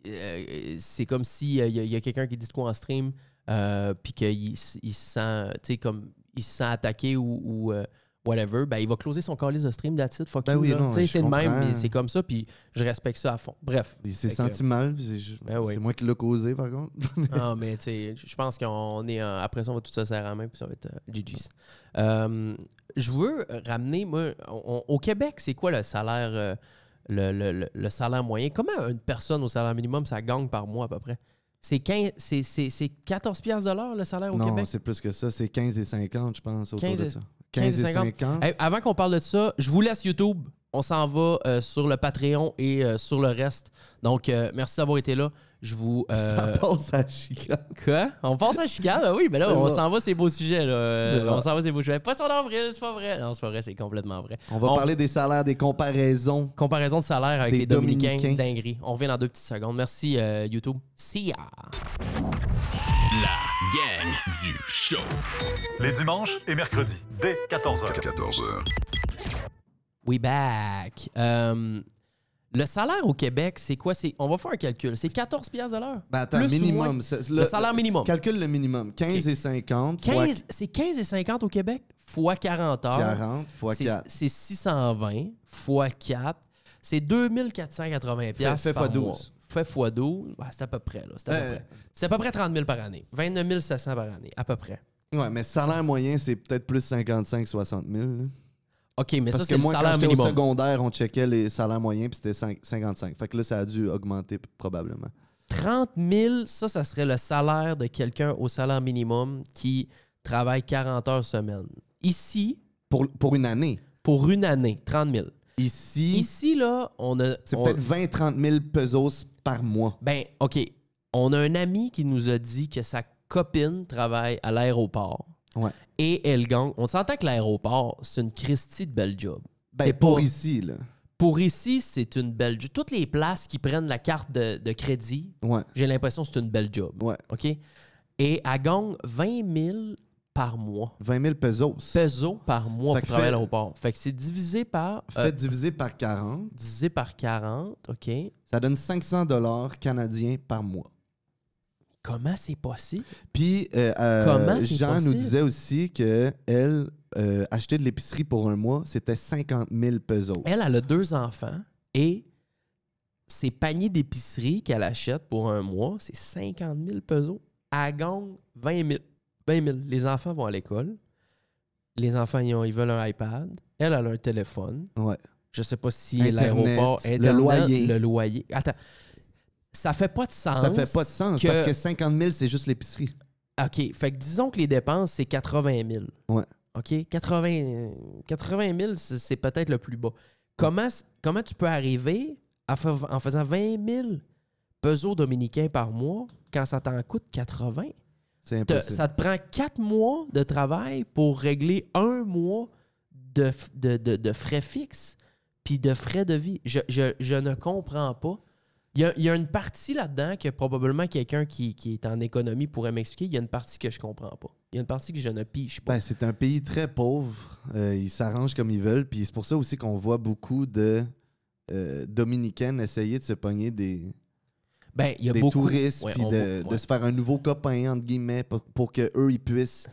euh, c'est comme si euh, il y a, il y a quelqu'un qui dit de quoi en stream, euh, puis qu'il il se sent, tu sais, comme, il se sent attaqué ou, ou, euh, whatever, ben il va closer son calice de stream, it, fuck Ben you, oui, non, c'est le même, c'est comme ça, puis je respecte ça à fond. Bref. Il s'est senti mal. C'est Ben oui. moi qui l'ai causé, par contre. Ah, mais tu sais, je pense qu'on est. après ça, on va tout se serrer à la main, puis ça va être euh, GG's. Euh, je veux ramener, moi, on- au Québec, c'est quoi le salaire, euh, le, le- le- le salaire moyen? Comment une personne au salaire minimum, ça gagne par mois à peu près? C'est 15 c'est- c'est- c'est 14 piastres de l'heure, le salaire au non, Québec? c'est plus que ça. C'est 15 et 50, je pense, autour 15 de ça. 15 et 50. Hey, avant qu'on parle de ça, je vous laisse YouTube. On s'en va euh, sur le Patreon et euh, sur le reste. Donc, euh, merci d'avoir été là. Je vous. euh, Ça passe à chicane. Quoi? On pense à chicane? Ah oui, mais là, on s'en va ces beaux sujets. Là. Euh. On s'en va ces beaux sujets. Pas son avril, c'est pas vrai. Non, c'est pas vrai, c'est complètement vrai. On va On- parler des salaires, des comparaisons. Comparaison de salaire avec Des les Dominicains, Dominicains. dinguerie. On revient dans deux petites secondes. Merci, euh, YouTube. See ya! La gang du show. Les dimanches et mercredis, dès 14h. 14h. We back. Euh, le salaire au Québec, c'est quoi? C'est, on va faire un calcul. C'est 14 piastres de l'heure? Ben attends, Plus minimum. Le salaire minimum. Calcule le minimum. 15 et 50 fois 15, c'est 15 et 50 au Québec fois 40 heures. 40 fois C'est- 4. C'est 620 fois 4. C'est 2480 piastres fait par fois 12. mois. Fait fois 12. ben, c'est à peu près. là. C'est à, peu Euh. près. C'est à peu près 30 000 par année. 29 700 par année, à peu près. Ouais, mais salaire moyen, c'est peut-être plus 55-60 000. là. OK, mais Parce ça, que c'est le moi, quand salaire j'étais au minimum. secondaire, on checkait les salaires moyens, puis c'était 5 55. Fait que là, ça a dû augmenter p- probablement. 30 000, ça, ça serait le salaire de quelqu'un au salaire minimum qui travaille 40 heures semaine. Ici, Pour, pour une année. pour une année, 30 000. Ici, Ici, là, on a... c'est on- peut-être 20-30 000 pesos par mois. Ben, OK. On a un ami qui nous a dit que sa copine travaille à l'aéroport. Ouais. Et elle gagne. On s'entend que l'aéroport, c'est une Christie de belle job. Ben, c'est pour pas- ici, là. Pour ici, c'est une belle job. Toutes les places qui prennent la carte de, de crédit, Ouais, j'ai l'impression que c'est une belle job. ouais. OK? Et elle gagne 20 000 par mois. 20 000 pesos. Pesos par mois Fait pour travailler à l'aéroport. Fait que c'est divisé par... euh, Fait diviser par 40, divisé par 40, OK? ça donne 500 dollars canadiens par mois. Comment c'est possible? Puis euh, euh, Jean nous disait aussi que elle euh, acheter de l'épicerie pour un mois, c'était 50 000 pesos. Elle, elle a deux enfants et ses paniers d'épicerie qu'elle achète pour un mois, c'est 50 000 pesos. Elle gagne 20 000. 20 000. Les enfants vont à l'école. Les enfants, ils, ont- ils veulent un iPad. Elle, elle a un téléphone. Ouais. Je sais pas si l'aéroport... le loyer. Le loyer. Attends. Ça fait pas de sens. Ça fait pas de sens que- parce que 50 000, c'est juste l'épicerie. OK. Fait que disons que les dépenses, c'est 80 000. Ouais. OK? 80, euh, 80 000, c'est peut-être le plus bas. Comment, comment tu peux arriver à fa- en faisant 20 000 pesos dominicains par mois quand ça t'en coûte 80? C'est Te- impossible. ça te prend 4 mois de travail pour régler un mois de, f- de, de- de frais fixes. puis de frais de vie. Je, je- je ne comprends pas. Il y a, il y a une partie là-dedans que probablement quelqu'un qui, qui est en économie pourrait m'expliquer. Il y a une partie que je comprends pas. Il y a une partie que je ne pige pas. Ben, c'est un pays très pauvre. Euh, ils s'arrangent comme ils veulent. Puis c'est pour ça aussi qu'on voit beaucoup de euh, Dominicaines essayer de se pogner des, Ben, y a des beaucoup touristes puis de, de se faire un nouveau copain, entre guillemets, pour, pour que eux ils puissent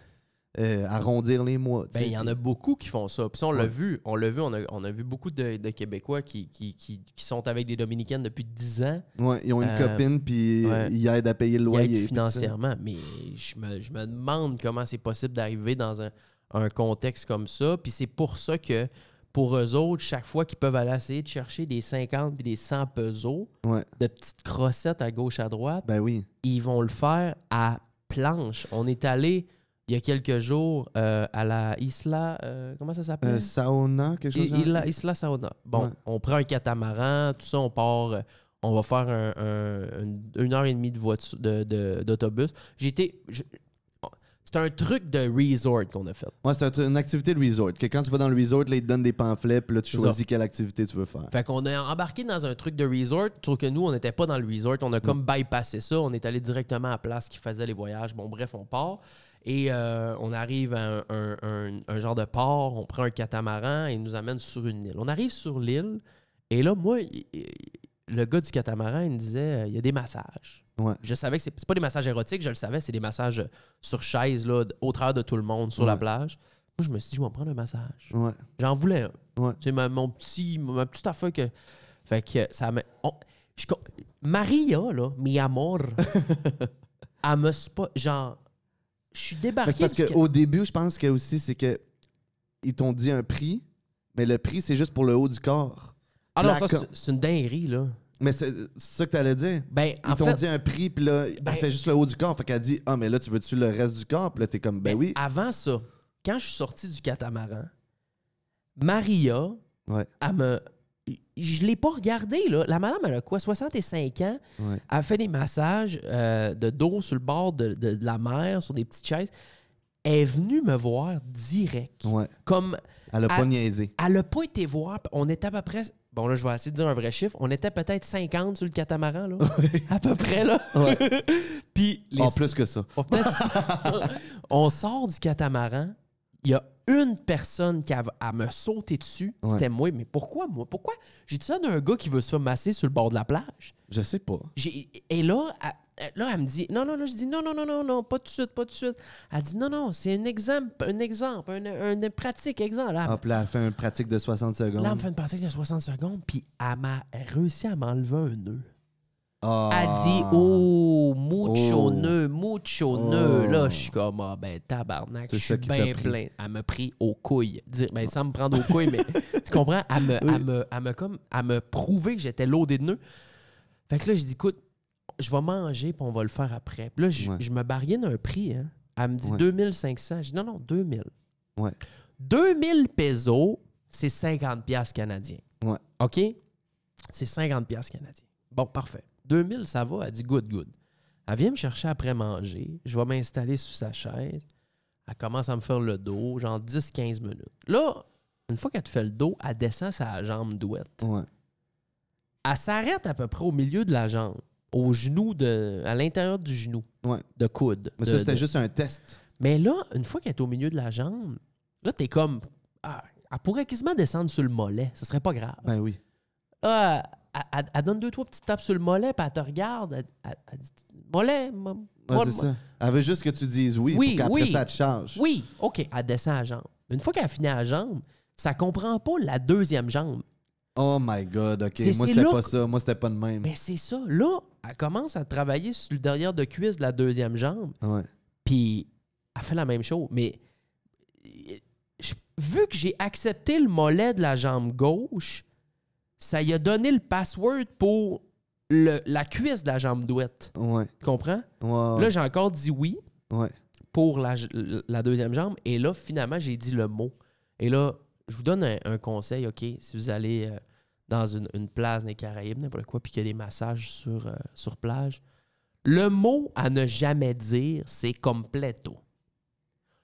euh, arrondir les mois. Ben, il y en a beaucoup qui font ça. Puis ça, on l'a vu. On l'a vu. On a, on a vu beaucoup de, de Québécois qui, qui, qui, qui sont avec des Dominicaines depuis 10 ans. Ouais, ils ont une Euh, copine, puis ouais. ils aident à payer le loyer. financièrement. Mais je me, je me demande comment c'est possible d'arriver dans un, un contexte comme ça. Puis c'est pour ça que pour eux autres, chaque fois qu'ils peuvent aller essayer de chercher des 50 puis des 100 pesos, Ouais. de petites crossettes à gauche à droite, Ben oui. ils vont le faire à planche. On est allé il y a quelques jours euh, à la Isla. euh, comment ça s'appelle? Euh, sauna, quelque chose I-? Isla, Isla Sauna. Bon, Ouais. on prend un catamaran, tout ça, on part. On va faire un- un- une, heure et demie de voiture de- de- d'autobus. J'ai été. je- C'est un truc de resort qu'on a fait. Ouais, c'est un une activité de resort. Que quand tu vas dans le resort, là, ils te donnent des pamphlets, puis là, tu choisis ça. quelle activité tu veux faire. Fait qu'on a embarqué dans un truc de resort, sauf que nous, on n'était pas dans le resort. On a comme bypassé ça. On est allé directement à la place qui faisait les voyages. Bon, bref, on part. Et euh, on arrive à un, un- un- un genre de port. On prend un catamaran et il nous amène sur une île. On arrive sur l'île. Et là, moi, il- il- le gars du catamaran, il me disait euh, il y a des massages. Ouais. Je savais que c'est c'est pas des massages érotiques, je le savais, c'est des massages sur chaise, là, au travers de tout le monde, sur la plage. Moi, je me suis dit, je vais me prendre un massage. Ouais. J'en voulais un. Ouais. Tu sais, ma- mon petit, ma petite affaire que. Fait que ça me. on- je Maria, là, mi amor, elle me spa. Genre, je suis débarqué. c'est parce qu'au début, je pense que aussi, c'est que ils t'ont dit un prix, mais le prix, c'est juste pour le haut du corps. Ah non, la ça, c'est- une dinguerie, là. Mais c'est ça que t'allais dire. Ben, Ils en t'ont fait, dit un prix, puis là, Ben- elle fait juste le haut du corps. Fait qu'elle dit Ah, mais là, tu veux-tu le reste du corps? Puis là, t'es comme Ben ben, oui. avant ça, quand je suis sorti du catamaran, Maria, Ouais. elle me. Je l'ai pas regardé, là. La madame, elle a quoi, 65 ans? Ouais. Elle fait des massages euh, de dos sur le bord de, de- de la mer, sur des petites chaises. Elle est venue me voir direct. Ouais. Comme Elle a pas niaisé. elle n'a pas été voir. On était à peu près. Bon, là, je vais essayer de dire un vrai chiffre. On était peut-être 50 sur le catamaran, là. À peu près, là. Puis, les En plus que ça. on sort du catamaran. Il y a une personne qui a à me sauter dessus. Ouais. C'était moi. Mais pourquoi, moi? Pourquoi? J'ai dit ça d'un gars qui veut se masser sur le bord de la plage? Je sais pas. J'ai- Et là, elle, là, elle me dit non, non, non. Je dis non, non, non, non, non, pas tout de suite, pas tout de suite. Elle dit non, non, c'est un exemple, un exemple, un, un- pratique, exemple. Là, Ah, puis là, elle fait une pratique de 60 secondes. là, elle me fait une pratique de 60 secondes, puis elle m'a réussi à m'enlever un nœud. Ah. Elle dit Oh, mucho Oh. nœud, mucho Oh. nœud. Là, je suis comme Ah, ben, tabarnak, je suis bien plein. Elle m'a pris aux couilles. Dire, ben, sans me prendre aux couilles, mais tu comprends? Elle me, elle me, elle me comme, elle me prouvait que j'étais loadé de nœuds. Fait que là, je dis Écoute, je vais manger, puis on va le faire après. Puis là, je, Ouais. je me bargaine un prix. Hein. Elle me dit Ouais. 2500. Je dis Non, non, 2000. Ouais. 2000 pesos, c'est 50 piastres canadiens. Ouais. OK? C'est 50 piastres canadiens. Bon, parfait. 2000, ça va. Elle dit good, good. Elle vient me chercher après manger. Je vais m'installer sous sa chaise. Elle commence à me faire le dos, genre 10-15 minutes. Là, une fois qu'elle te fait le dos, elle descend sa jambe douette. Ouais. Elle s'arrête à peu près au milieu de la jambe, au genou, de, à l'intérieur du genou, Ouais. de coude. Mais de- ça, c'était de- juste un test. mais là, une fois qu'elle est au milieu de la jambe, là, t'es comme. Ah, elle pourrait quasiment descendre sur le mollet. Ce serait pas grave. Ben oui. Ah, elle, donne deux, trois petites tapes sur le mollet, puis elle te regarde. Elle, elle- elle dit Mollet, c'est ça. Elle veut juste que tu dises oui, Oui, pour qu'après oui. ça te change. Oui, OK, elle descend à la jambe. Une fois qu'elle a fini à la jambe, ça comprend pas la deuxième jambe. Oh my God, OK. Moi, c'était pas ça. Moi, c'était pas de même. Mais c'est ça. Là, elle commence à travailler sur le derrière de cuisse de la deuxième jambe. Ouais. Puis elle fait la même chose. Mais euh, je- vu que j'ai accepté le mollet de la jambe gauche, ça y a donné le password pour le- la cuisse de la jambe douette. Ouais. Tu comprends? Ouais. Là, j'ai encore dit oui ouais. pour la, la deuxième jambe. Et là, finalement, j'ai dit le mot. Et là, je vous donne un, un conseil, OK? Si vous allez euh, dans une, une place des Caraïbes, n'importe quoi, puis qu'il y a des massages sur, euh, sur plage, le mot à ne jamais dire, c'est completo.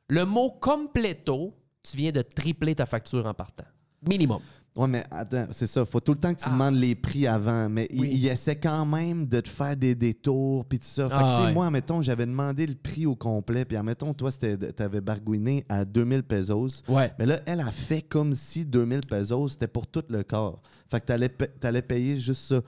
Le mot completo, tu viens de tripler ta facture en partant. Minimum. Ouais, mais attends, c'est ça. Faut tout le temps que tu Ah. demandes les prix avant. Mais il- Oui. il, essaie quand même de te faire des détours puis tout ça. Fait que, Ah, ouais. moi, admettons, j'avais demandé le prix au complet. Puis, admettons, toi, t'avais bargouiné à 2000 pesos. Ouais. Mais là, elle a fait comme si 2000 pesos, c'était pour tout le corps. Fait que t'allais, t'allais payer juste ça.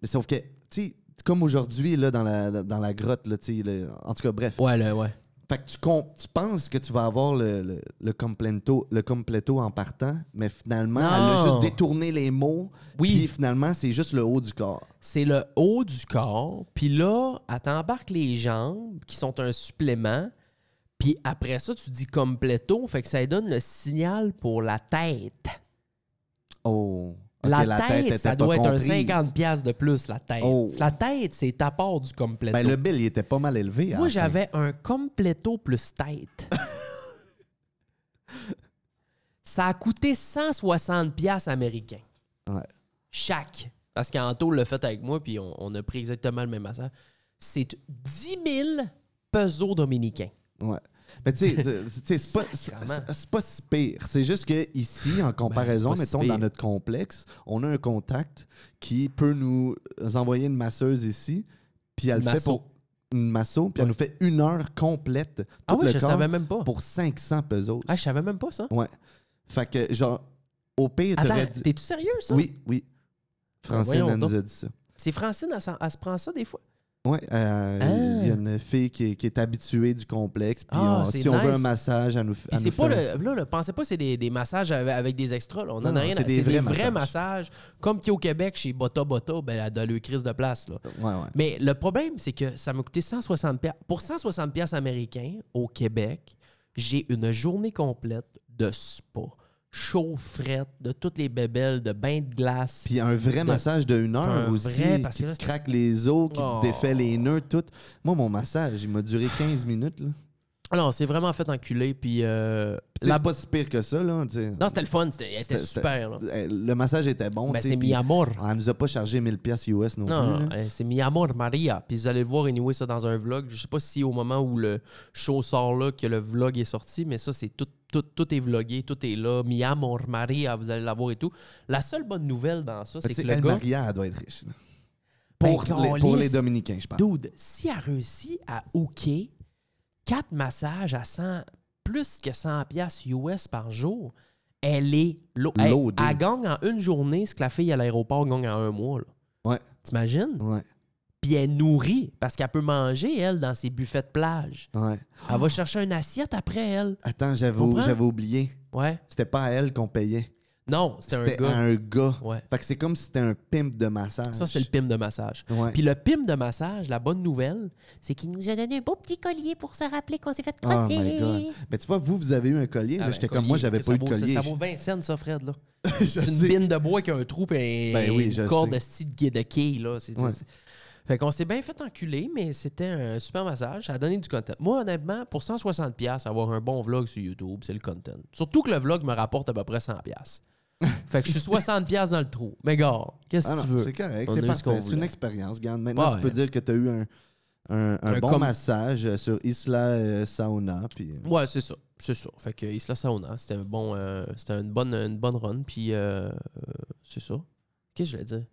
Mais sauf que, tu sais, comme aujourd'hui, là, dans la, dans la grotte, là, tu sais, en tout cas, bref. Ouais, le, ouais. Fait que tu, penses que tu vas avoir le, le, le completo, le completo en partant, mais finalement, elle a juste détourné les mots. Oui. Puis finalement, c'est juste le haut du corps. C'est le haut du corps. Puis là, elle t'embarque les jambes, qui sont un supplément. Puis après ça, tu dis completo. Fait que ça donne le signal pour la tête. Oh. La, tête, ça doit être un comprise. 50$ piastres de plus, la tête. Oh. La tête, c'est ta part du completo. Ben, le bill, il était pas mal élevé. à Moi, j'avais un completo plus tête. ça a coûté 160$ piastres américains. Ouais. Chaque. Parce qu'Anto l'a fait avec moi, puis on, on a pris exactement le même massage. C'est 10 000 pesos dominicains. Ouais. Mais tu sais, c'est pas, pas si pire. C'est juste que ici, en comparaison, Ben, si mettons, dans notre complexe, on a un contact qui peut nous envoyer une masseuse ici, puis elle le fait pour une masso, puis elle nous fait une heure complète, tout Ah oui, le je corps, savais même pas. pour 500 pesos. Ah, je savais même pas ça. Ouais. Fait que, genre, au pire, t'aurais dit... t'es-tu sérieux, ça? Oui, oui. Francine, voyons elle nous a dit ça. C'est Francine, elle, elle se prend ça des fois? Ouais, euh, Ah. il y a une fille qui est, qui est habituée du complexe, puis Ah, si on veut un massage, elle nous, c'est nous pas le. Là, là, pensez pas que c'est des, des massages avec, des extras. Là. On Non, en non, a rien c'est à- des C'est des vrais vrais massages. massages. Comme qui au Québec, chez Bota Bota, ben, elle a le crise de place. Là. Ouais, ouais. Mais le problème, c'est que ça m'a coûté 160 piastres. Pour 160 piastres américains, au Québec, j'ai une journée complète de spa, chaud, frette, de toutes les bébelles, de bains de glace. Puis un vrai de- massage de une heure un aussi, vrai, parce qui que là, craque les os, qui Oh. te défait les nœuds, tout. Moi, mon massage, il m'a duré 15 minutes. Là. Alors, c'est vraiment fait enculer. Puis euh, la- C'est pas si pire que ça. Là. Non, c'était le fun. C'était super. là. c'était- Le massage était bon. Ben, c'est mi amor. Elle nous a pas chargé 1000 pièces US non, Non, plus. non, euh, c'est Mi Amor Maria. Puis vous allez le voir anyway ça dans un vlog. Je sais pas si au moment où le show sort là que le vlog est sorti, mais ça c'est tout, tout, tout est vlogué, tout est là. Mi Amor Maria, vous allez l'avoir et tout. La seule bonne nouvelle dans ça, c'est que le gars, Maria, elle doit être riche. là. Ben, Pour, les, pour les. Dominicains, je parle. dude, si elle réussit à hooker 4 massages à 100, plus que 100 pièces US par jour, elle est lo- elle, Loadée. elle gagne en une journée ce que la fille à l'aéroport gagne en un mois. là. Ouais. T'imagines? Ouais. Puis elle nourrit parce qu'elle peut manger, elle, dans ses buffets de plage. Ouais. Elle va chercher une assiette après, elle. Attends, j'avais oublié. Ouais. C'était pas à elle qu'on payait. Non, c'était un C'était gars. à un gars. Ouais. Fait que c'est comme si c'était un pimp de massage. Ça, c'est le pim de massage. Ouais. Puis le pim de massage, la bonne nouvelle, c'est qu'il nous a donné un beau petit collier pour se rappeler qu'on s'est fait Oh crosser. my God. Mais tu vois, vous, vous avez eu un collier. Ah là, ben, J'étais collier, comme moi, j'avais pas eu de vaut- ça- collier. Ça, vaut 20 cents, ça, Fred. là. C'est une sais. bine de bois avec un trou et Ben oui, une corde sais. de style de de quille. Là. C'est- Ouais. Fait qu'on s'est bien fait enculer, mais c'était un super massage. Ça a donné du content. Moi, honnêtement, pour 160$, piastres, avoir un bon vlog sur YouTube, c'est le content. Surtout que le vlog me rapporte à peu près 100$. piastres. fait que je suis 60$ piastres dans le trou. Mais gars, qu'est-ce Ah que non, tu veux? c'est correct, c'est parfait. C'est une expérience, regarde. Maintenant, tu peux dire que tu as eu un, un, un Un bon com- massage euh, sur Isla euh, Sauna. Puis, euh, Ouais, c'est ça. C'est ça. Fait que Isla Sauna, c'était un bon, euh, c'était une bonne, une bonne run. Puis euh, c'est ça. Qu'est-ce que je voulais dire?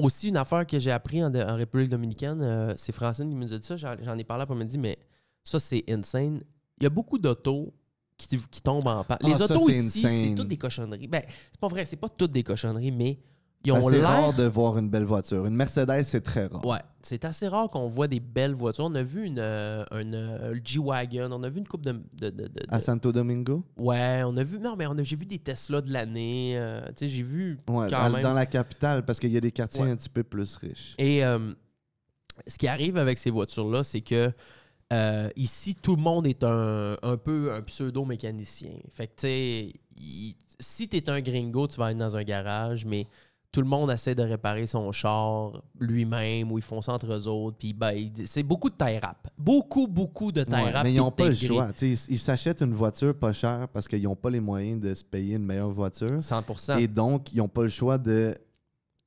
Aussi, une affaire que j'ai appris en, en République dominicaine, euh, c'est Francine qui me dit ça. J'en ai parlé après-midi, mais ça, c'est insane. Il y a beaucoup d'autos qui, qui tombent en panne. Les Ah, ça, autos ici, c'est toutes des cochonneries. Ben, c'est pas vrai, c'est pas toutes des cochonneries, mais ils ont c'est l'air. rare de voir une belle voiture. Une Mercedes, c'est très rare. Ouais, c'est assez rare qu'on voit des belles voitures. On a vu une, euh, une, euh, G-Wagon, on a vu une coupe de. de- de- de- À Santo Domingo? Ouais, on a vu. Non, mais on a, j'ai vu des Tesla de l'année. euh, tu sais, j'ai vu Ouais, quand dans, même. dans la capitale, parce qu'il y a des quartiers Ouais. un petit peu plus riches. Et euh, ce qui arrive avec ces voitures-là, c'est que euh, ici, tout le monde est un, un peu un pseudo-mécanicien. Fait que, tu sais, si tu es un gringo, tu vas être dans un garage, mais tout le monde essaie de réparer son char lui-même ou ils font ça entre eux autres. Puis, ben, c'est beaucoup de tie rap. Beaucoup, beaucoup de tie Ouais, rap. mais ils n'ont pas le choix. Ils s'achètent une voiture pas chère parce qu'ils n'ont pas les moyens de se payer une meilleure voiture. 100%. Et donc, ils n'ont pas le choix de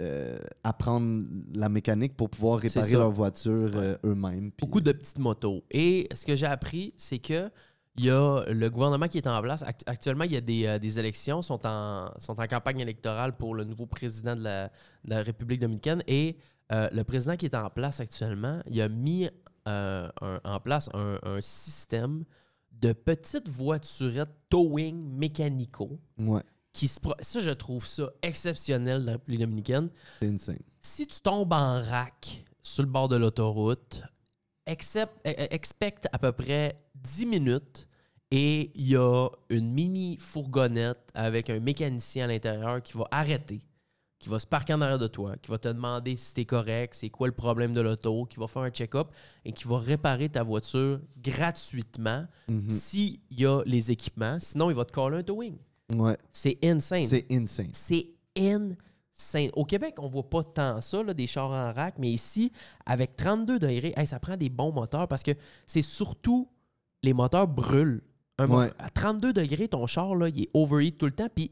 euh, apprendre la mécanique pour pouvoir réparer leur voiture euh, eux-mêmes. Beaucoup de petites motos. Et ce que j'ai appris, c'est que Il y a le gouvernement qui est en place. Act- Actuellement, il y a des, euh, des élections, sont en, sont en campagne électorale pour le nouveau président de la, de la République dominicaine. Et euh, le président qui est en place actuellement, il a mis euh, un- en place un, un système de petites voiturettes towing mécanicaux. Ouais, Qui se ça, je trouve ça exceptionnel de la République dominicaine. c'est insane. Si tu tombes en rack sur le bord de l'autoroute, eh, eh, expecte à peu près 10 minutes et il y a une mini fourgonnette avec un mécanicien à l'intérieur qui va arrêter, qui va se parquer en arrière de toi, qui va te demander si t'es correct, c'est quoi le problème de l'auto, qui va faire un check-up et qui va réparer ta voiture gratuitement Mhm. s'il y a les équipements. Sinon, il va te coller un towing. Ouais, C'est insane. c'est insane. C'est insane. Au Québec, on voit pas tant ça, là, des chars en rack, mais ici, avec 32 degrés, hey, ça prend des bons moteurs parce que c'est surtout les moteurs brûlent. Un mo- Ouais. À 32 degrés, ton char, là, il est overheat tout le temps. Puis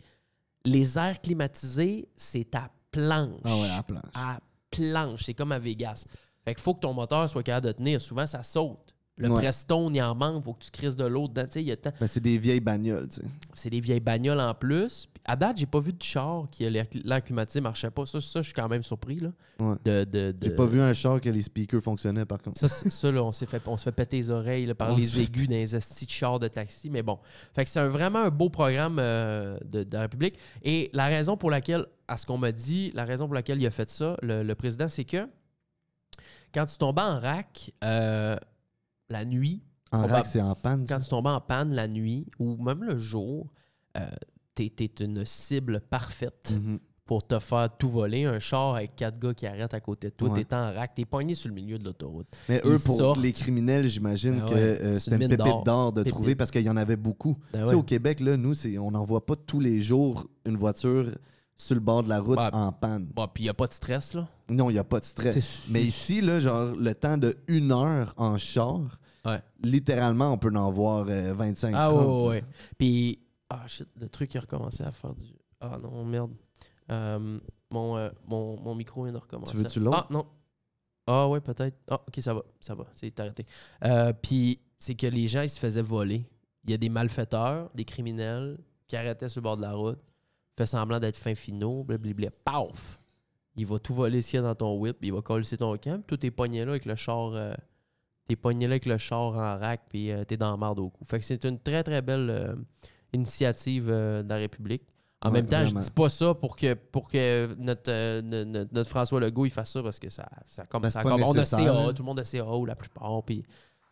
les airs climatisés, c'est à planche. Ah ouais, à la planche. À planche. C'est comme à Vegas. Fait qu'il faut que ton moteur soit capable de tenir. Souvent, ça saute. Le Ouais. Prestone, il en manque. faut que tu crises de l'eau dedans. Y a tant- Ben, c'est des vieilles bagnoles, tu sais. c'est des vieilles bagnoles en plus. Puis à date, j'ai pas vu de char qui a l'air l'air climatisé marchait pas. Ça, ça, je suis quand même surpris. Là, Ouais. de, de, de- J'ai pas vu un char que les speakers fonctionnaient, par contre. Ça, ça là, on, s'est fait, on se fait péter les oreilles là, par On les se fait- aigus dans les estis de chars de taxi. Mais bon. Fait que c'est un- vraiment un beau programme euh, de, de la République. Et la raison pour laquelle, à ce qu'on m'a dit, la raison pour laquelle il a fait ça, le, le président, c'est que quand tu tombais en rack euh, la nuit, En rack, c'est en panne. quand ça? tu tombais en panne la nuit ou même le jour, euh, t'es, t'es une cible parfaite Mhm. pour te faire tout voler. Un char avec quatre gars qui arrêtent à côté de toi, Ouais. t'es en rack, t'es pogné sur le milieu de l'autoroute. Mais Ils eux, pour sortent. les criminels, j'imagine Ah que euh, c'est c'était une pépite d'or. de Pépite. trouver parce qu'il y en avait beaucoup. Ben Tu sais, au Québec, là, nous, c'est- on n'en voit pas tous les jours une voiture sur le bord de la route en panne. Bon, puis il n'y a pas de stress, là. Non, il n'y a pas de stress. Mais ici, là, genre, le temps de une heure en char, Ouais. littéralement, on peut en voir euh, 25 Ah 30, ouais, ouais. Puis, ah shit, le truc a recommencé à faire du. Ah non, merde. Euh, mon, euh, mon, mon micro vient de recommencer. Tu veux-tu l'autre? Ah non. Ah ouais, peut-être. Ah, ok, ça va, ça va, c'est arrêté. Euh, Puis, c'est que les gens, ils se faisaient voler. Il y a des malfaiteurs, des criminels qui arrêtaient sur le bord de la route, fait semblant d'être fin finaux, blablabla, paf! Il va tout voler ce qu'il y a dans ton whip, il va coller ton camp, toi, t'es pogné là avec le char. euh, t'es pogné là avec le char en rack, puis euh, t'es dans la marde au cou. Fait que c'est une très, très belle euh, initiative de la République. En Ouais, même temps, vraiment. je dis pas ça pour que, pour que notre, no- no- notre François Legault il fasse ça parce que ça, ça, comme, Ben, ça c'est pas comme- on a nécessaire, CA, hein. tout le monde a CA ou la plupart, puis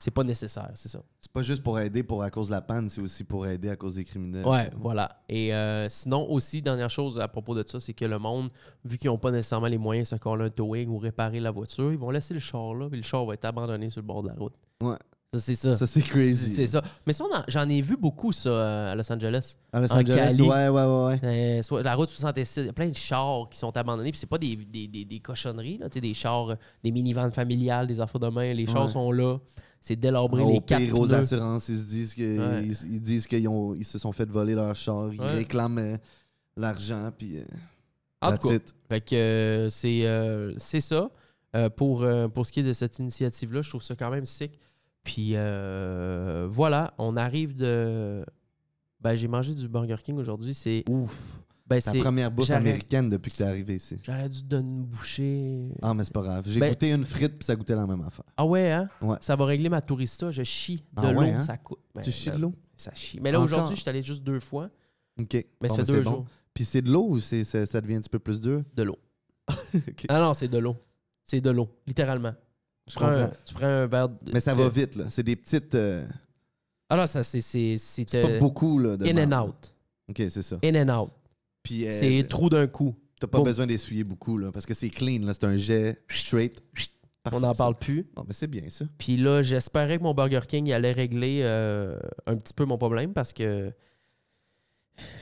c'est pas nécessaire, c'est ça. C'est pas juste pour aider pour à cause de la panne, c'est aussi pour aider à cause des criminels. Ouais, voilà. Et euh, sinon, aussi, dernière chose à propos de ça, c'est que le monde, vu qu'ils n'ont pas nécessairement les moyens de se coller un towing ou réparer la voiture, ils vont laisser le char là, puis le char va être abandonné sur le bord de la route. Ouais. Ça, c'est ça. Ça, c'est crazy. C'est ça. Mais ça, j'en ai vu beaucoup, ça, à Los Angeles. À Los En Angeles, Cali. ouais, ouais, ouais. ouais. Euh, la route 66, il y a plein de chars qui sont abandonnés. Puis c'est pas des, des, des, des cochonneries, là, tu sais, des chars, des minivans familiales, des affaires de main. Les chars Ouais. sont là. C'est délabré Au les quatre pire, aux assurances, ils se disent Ouais. ils, ils disent qu'ils ont- ils se sont fait voler leur char, ils Ouais. réclament euh, l'argent, puis euh, fait que euh, c'est euh, c'est ça. Pour, pour ce qui est de cette initiative-là, je trouve ça quand même sick. Puis euh, voilà, on arrive de. Ben, j'ai mangé du Burger King aujourd'hui. C'est. Ouf. Ben, Ta première bouffe américaine depuis que t'es arrivé ici. J'aurais dû donner une bouchée. Ah, mais c'est pas grave. J'ai Ben- goûté une frite, puis ça goûtait la même affaire. Ah ouais, hein? Ouais. Ça va régler ma tourista. Je chie de Ah l'eau. ouais, hein? Ça coûte. Ben, tu chies ben, de l'eau? Ça chie. Mais là, aujourd'hui, je suis allé juste deux fois. OK. Mais Bon, ça fait ben, deux bon. jours. Puis c'est de l'eau ou ça, ça devient un petit peu plus dur? De l'eau. Ah non, c'est de l'eau. C'est de l'eau, littéralement. Tu prends, un, tu prends un verre. de- Mais ça va vite, là. C'est des petites... euh, Ah non, ça, c'est. C'est c'est euh, pas beaucoup, là, de In and out. OK, c'est ça. In and out. Puis euh, C'est trou d'un coup. t'as pas boum. besoin d'essuyer beaucoup, là, parce que c'est clean, là. C'est un jet straight. On n'en parle plus. Bon, mais c'est bien, ça. Puis là, j'espérais que mon Burger King il allait régler euh, un petit peu mon problème parce que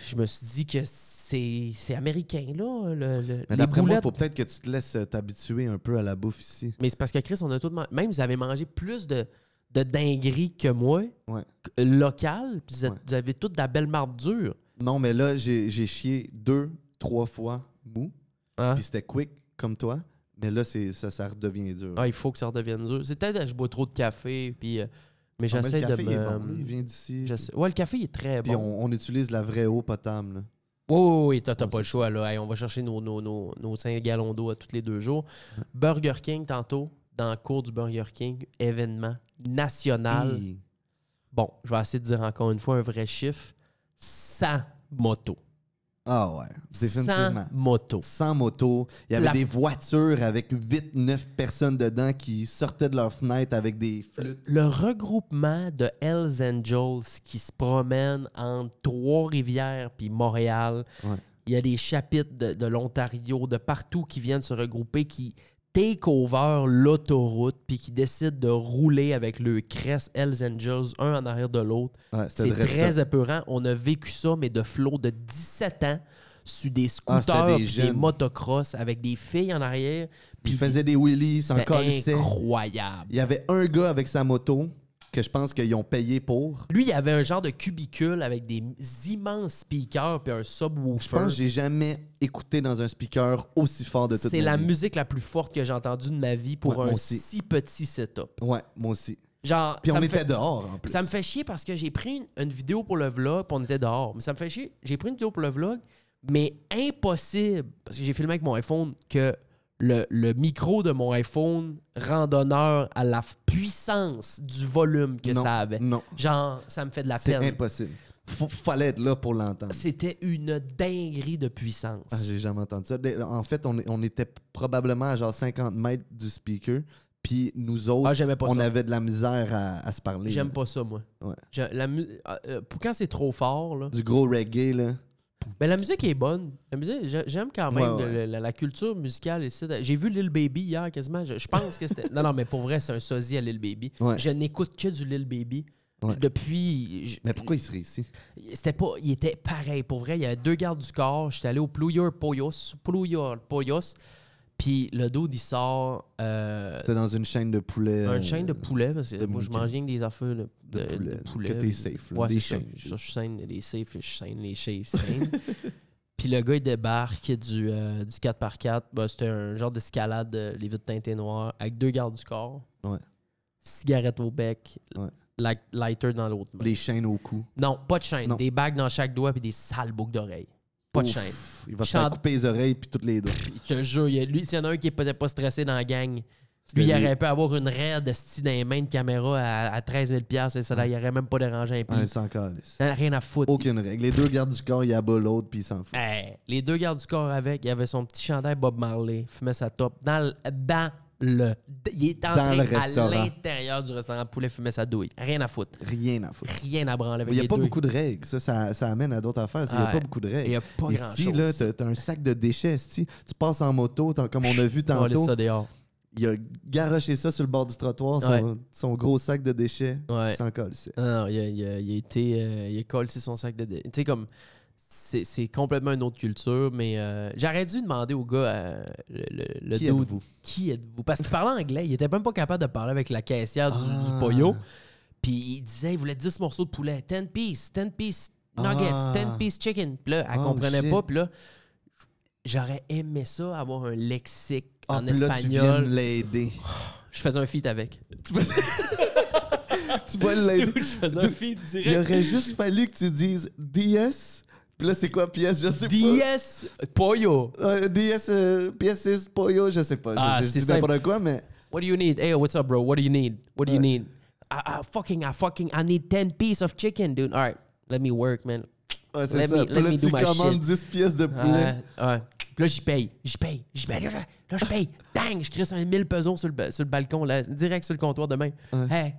je me suis dit que c'est américain, là. Le, le- Mais d'après moi, boulettes. faut peut-être que tu te laisses euh, t'habituer un peu à la bouffe ici. Mais c'est parce que Chris, on a tout man- Même vous avez mangé plus de, de dingueries que moi, Ouais. local, puis vous, Ouais. vous avez toute de la belle marde dure. Non, mais là, j'ai chié deux, trois fois mou. Hein? Puis c'était quick, comme toi. Mais là, c'est ça, ça redevient dur. Ah, il faut que ça redevienne dur. C'est peut-être que je bois trop de café, puis euh, Mais Ah, j'essaie le de café, il est me. bon, il vient d'ici. Ouais, le café il est très Puis bon. on, on utilise la vraie eau potable. là. Oui, oui, oui, t'as pas le choix. Là. Hey, on va chercher nos, nos, nos, nos 5 gallons d'eau à tous les deux jours. Burger King, tantôt, dans le cours du Burger King, événement national. Hi. Bon, je vais essayer de dire encore une fois un vrai chiffre 100 motos. Ah ouais, 100 définitivement. motos. Sans moto. Il y avait La- des voitures avec 8-9 personnes dedans qui sortaient de leur fenêtre avec des flûtes. Le regroupement de Hells Angels qui se promènent entre Trois-Rivières puis Montréal. Ouais. Il y a des chapitres de, de l'Ontario, de partout qui viennent se regrouper, qui take over l'autoroute puis qui décident de rouler avec le crest Hells Angels, un en arrière de l'autre. Ouais, C'est très ça. épeurant. On a vécu ça, mais de flot de 17 ans sur des Ah, scooters des motocross avec des filles en arrière. Puis ils faisaient des wheelies, C'est encore Il incroyable. y avait un gars avec sa moto que je pense qu'ils ont payé pour. Lui, il avait un genre de cubicule avec des immenses speakers puis un Je subwoofer. pense que j'ai jamais écouté dans un speaker aussi fort de toute C'est la vie. musique la plus forte que j'ai entendue de ma vie pour Ouais, un si petit setup. Ouais, moi aussi. Genre, Puis on était fait- dehors en plus. Ça me fait chier parce que j'ai pris une, une vidéo pour le vlog, puis on était dehors. Mais ça me fait chier. J'ai pris une vidéo pour le vlog, mais impossible, parce que j'ai filmé avec mon iPhone, que le, le micro de mon iPhone rende honneur à la puissance du volume que non, ça avait. Non, Genre, ça me fait de la c'est peine. impossible. Faut- fallait être là pour l'entendre. C'était une dinguerie de puissance. Ah, j'ai jamais entendu ça. En fait, on, était probablement à genre 50 mètres du speaker. Puis nous autres, Ah, on ça. avait de la misère à, à se parler. J'aime pas ça, moi. Ouais. Je- la mu- euh, euh, pour quand c'est trop fort, là. Du gros reggae, là. Ben, la musique est bonne. La musique, j'ai- j'aime quand même Ouais, ouais. le- la, la culture musicale ici. J'ai vu Lil Baby hier quasiment. Je, je pense que c'était. non, non, mais pour vrai, c'est un sosie à Lil Baby. Ouais. Je n'écoute que du Lil Baby. Depuis. je- Mais pourquoi il serait ici? C'était pas. Il était pareil. Pour vrai, il y avait deux gardes du corps. J'étais allé au Pluyor Poyos. Pluyor Poyos. Puis le dude, il sort. euh, C'était dans une chaîne de poulet. une euh, chaîne de poulet, parce que moi, je mangeais rien que des affaires de, De de- poulet. de poulet. Que t'es safe, là. Ouais, Des chaînes. Ça, Je saine les safes, je saine les chefs. Puis le gars, il débarque du, euh, du 4x4. Ben, C'était un genre d'escalade, les vitres teintées noires, avec deux gardes du corps. Ouais. Cigarette au bec. Ouais. light- lighter dans l'autre main. Les chaînes au cou. Non, pas de chaîne. Non. Des bagues dans chaque doigt puis des sales boucles d'oreilles. Pas de Ouf, chaîne. Il va se faire Chante- couper les oreilles puis toutes les doigts. Je te jure, il y a- lui, s'il y en a un qui est peut-être pas stressé dans la gang, C'était lui, il lui. aurait pu avoir une raide style dans les mains de caméra à, à 13 000 et ça, là, il aurait même pas dérangé un. Ouais, sans calisse. Ça n'a rien à foutre. Aucune règle. Les deux gardes du corps, il abat l'autre puis il s'en fout. Hey, les deux gardes du corps avec, il avait son petit chandail Bob Marley, fumait sa top dans le. Dans le il est Dans le à restaurant. l'intérieur du restaurant poulet fumait sa douille. Rien à foutre. Rien à foutre. Rien à branler Il n'y a pas deux. beaucoup de règles. Ça, ça, ça amène à d'autres affaires. Il n'y a pas beaucoup de règles. Il y a pas Ici, là, t'as t'as un sac de déchets. Tu passes en moto, comme on a vu tantôt. ça dehors. Il a garoché ça sur le bord du trottoir, son, Ouais. son gros sac de déchets. Ouais. Sans colle. Non, non, il a, il a- il a été. euh, il a collé son sac de. dé- Tu sais, comme. C'est complètement une autre culture, mais euh, j'aurais dû demander au gars, euh, le, Qui êtes-vous? qui êtes-vous? Parce qu'il parlait anglais, il était même pas capable de parler avec la caissière du, Ah. du Poyo. Puis il disait, il voulait 10 morceaux de poulet, 10 pieces, 10 pieces nuggets, Ah. 10 pieces chicken. Puis là, elle Oh, comprenait shit. pas. Puis là, j'aurais aimé ça, avoir un lexique Ah, en là, tu espagnol. l'aider. Je faisais un feat avec. tu vas l'aider. je faisais un feat Il direct. aurait juste fallu que tu dises DS. Puis là, c'est quoi PS? Je sais pas. DS Poyo. Euh, DS, euh, PS6, Pollo, je sais pas. Je Ah, sais, je c'est dis n'importe quoi, mais. What do you need? Hey, what's up, bro? What do you need? What do you need? I, I fucking, I fucking, I need 10 pieces of chicken, dude. All right, let me work, man. Ouais, c'est Let ça. me- Puis let là, me tu do my commandes shit. 10 pièces de poulet. Ouais, ouais. Puis là, j'y paye. J'y paye. J'y paye. Là, je, là, je paye. Dang, je crisse un 1000 pesos sur le, ba- sur le balcon, là, direct sur le comptoir demain. Hey,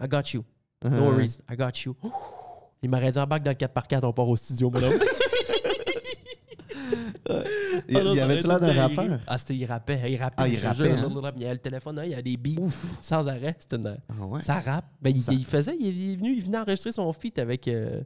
I got you. No Ouais. worries. I got you. Il m'aurait dit embarque dans le 4x4, on part au studio, mon homme. Il, Ah non, il avait-tu l'air d'un rappeur? Ah, c'était, il rappait. Il rappait. Ah, il rappait, hein? Il y a le téléphone, hein, il y a des beats sans arrêt. C'était une. Ah ouais? Ça rappe. Ben, il, Ça- il faisait, il est venu, il venait enregistrer son feat avec euh,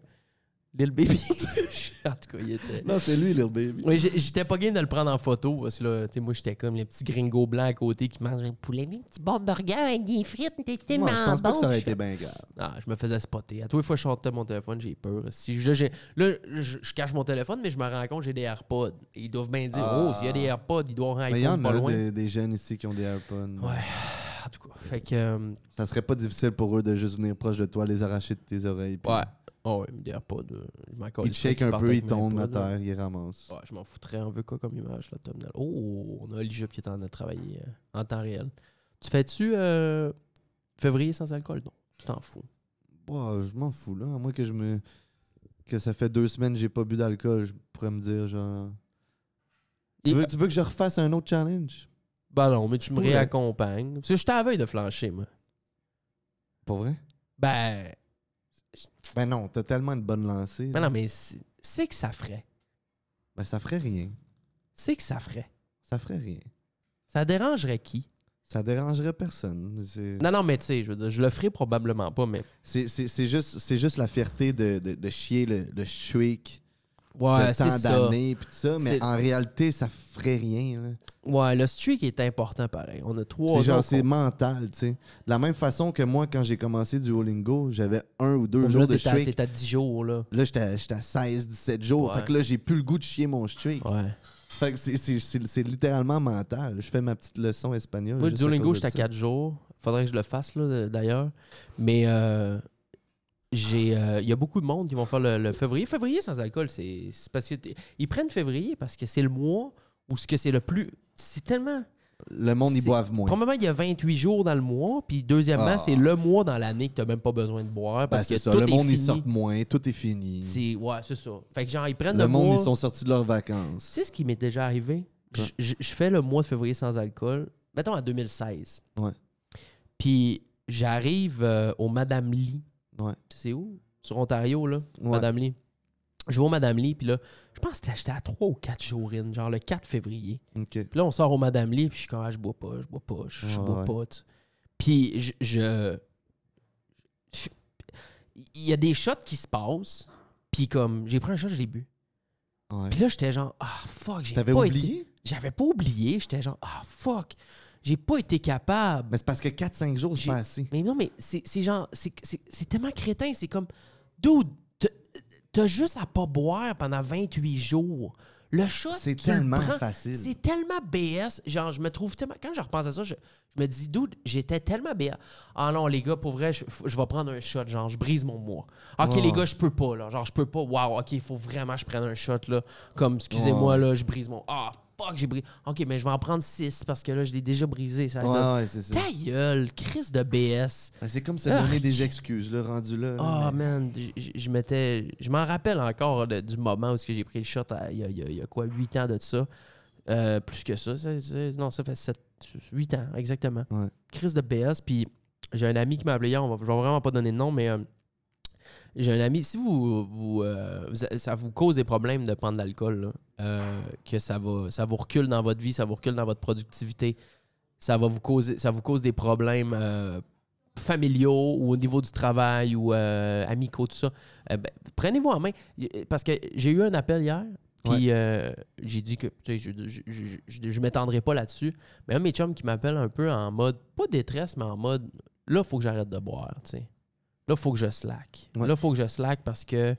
Lil Baby. en tout cas, il était. Non, c'est lui, Lil Baby. Oui, j'étais pas game de le prendre en photo parce que là, tu sais, moi, j'étais comme les petits gringos blancs à côté qui mangent un poulet. Un petit bon burger avec des frites, t'es tellement Moi, je pense pas bon. que ça aurait été bien grave. Ah, je me faisais spotter. À tous les fois que je sortais mon téléphone, j'ai peur. Si, là, je, je cache mon téléphone, mais je me rends compte que j'ai des AirPods. Ils doivent bien dire, Ah. oh, s'il y a des AirPods, il doit avoir un Mais il y iPhone en a des, des jeunes ici qui ont des AirPods. Ouais. En tout cas. Fait que. euh, Ça serait pas difficile pour eux de juste venir proche de toi, les arracher de tes oreilles. puis ouais. Oh, il me dit pas de. Je shake qu'il un peu, mes tombent à terre, ils ramassent. Ouais, je m'en foutrais. On veut quoi comme image, là, thumbnail? Oh, on a Ali Jup qui est en train de travailler euh, en temps réel. Tu fais-tu euh, février sans alcool? Non, tu t'en fous. Bah, je m'en fous, là. À moins que je me. Que ça fait deux semaines que j'ai pas bu d'alcool, je pourrais me dire, genre. Tu Et- veux, tu veux que je refasse un autre challenge? Ben non, mais tu me réaccompagnes. Parce que la veille de flancher, moi. Pas vrai? Ben, Ben non, t'as tellement de bonnes lancées. ben là. non, mais c'est que ça ferait. Ben ça ferait rien. C'est que ça ferait. Ça ferait rien. Ça dérangerait qui? Ça dérangerait personne. Non, non, mais tu sais, je veux dire, je le ferai probablement pas, mais. c'est- juste, juste la fierté de, de, de chier le, le streak Ouais, de tant d'années pis tout ça, mais en réalité, ça ferait rien. là. Ouais, le streak est important pareil. On a trois. C'est genre, c'est mental, tu sais. De la même façon que moi, quand j'ai commencé du Olingo, j'avais un ou deux Là, jours de t'es à- streak. À 10 jours, là. Là, j'étais à, j'étais à 16, 17 jours. Ouais. Fait que là, j'ai plus le goût de chier mon streak. Ouais. Fait que c'est- c'est c'est- c'est littéralement mental. Je fais ma petite leçon espagnole. Moi, Duolingo, j'étais à de ça. 4 jours. Faudrait que je le fasse, là, d'ailleurs. Mais euh, j'ai, euh, il y a beaucoup de monde qui vont faire le, le février. Février sans alcool, c'est c'est parce que t- ils prennent février parce que c'est le mois où ce que c'est le plus. C'est tellement. Le monde, ils c'est- boivent moins. Probablement, il y a 28 jours dans le mois. Puis deuxièmement, Ah. c'est le mois dans l'année que tu n'as même pas besoin de boire Ben, parce c'est que ça. tout Le est monde, ils sortent moins. Tout est fini. C'est, ouais, c'est ça. Fait que genre, ils prennent Le le, monde, mois. ils sont sortis de leurs Tu vacances. sais ce qui m'est déjà arrivé? Quoi? Je- Je je fais le mois de février sans alcool, mettons en 2016. Ouais. Puis j'arrive euh, au Madame Lee. Ouais. Tu sais où? Sur Ontario, là. Ouais. Madame Lee. Je vais au Madame Lee, puis là, je pense que j'étais à 3 ou 4 jours in, genre le 4 février. OK. Puis là, on sort au Madame Lee, puis je suis comme, ah, je bois pas, je bois pas, je, je Ouais, bois pas. tu sais. Puis je, je- je- Il y a des shots qui se passent, puis comme, j'ai pris un shot, je l'ai bu. Puis là, j'étais genre, ah, fuck, j'ai T'avais pas oublié? été- J'avais pas oublié, j'étais genre, ah, fuck, j'ai pas été capable. Mais c'est parce que 4-5 jours, c'est pas assez. Mais non, mais c'est genre, c'est- tellement crétin, c'est comme, dude, t'as- juste à pas boire pendant 28 jours. Le shot, C'est tellement prends- facile. C'est tellement BS. Genre, je me trouve tellement. Quand je repense à ça, je, je me dis, dude, j'étais tellement BS. Ah non, les gars, pour vrai, je, je vais prendre un shot. Genre, je brise mon mois. Ok, les gars, je peux pas, là. Genre, je peux pas. Waouh, ok, il faut vraiment que je prenne un shot, là. Comme, excusez-moi, là, je brise mon. Ah, fuck, j'ai brisé. Ok, mais je vais en prendre 6 parce que là, je l'ai déjà brisé. Ça donne- Ouais, ouais, c'est ça. Ta gueule, crise de BS. Ben, C'est comme se Ah. donner des excuses, là, rendu là. Ah, mais- man, je m'étais. Je m'en rappelle encore de- du moment où j'ai pris le shot il y, a, y y quoi, 8 ans de ça. Euh, plus que ça. ça- ça- non, ça fait 7, 8 ans, exactement. Ouais. Crise de BS. Puis j'ai un ami qui m'a appelé hier, on va, je vais vraiment pas donner de nom, mais euh, j'ai un ami. Si vous, vous, euh, ça vous cause des problèmes de prendre de l'alcool, là, euh, que ça, va, ça vous recule dans votre vie, ça vous recule dans votre productivité, ça va vous causer, ça vous cause des problèmes euh, familiaux ou au niveau du travail ou euh, amicaux, tout ça, euh, ben, prenez-vous en main. Parce que j'ai eu un appel hier, puis j'ai dit que tu sais, je je, je, je- je m'étendrai pas là-dessus. Mais un mes chums qui m'appelle un peu en mode, pas détresse, mais en mode, là, il faut que j'arrête de boire, tu sais. Là, il faut que je slack. Ouais. Là, il faut que je slack parce que,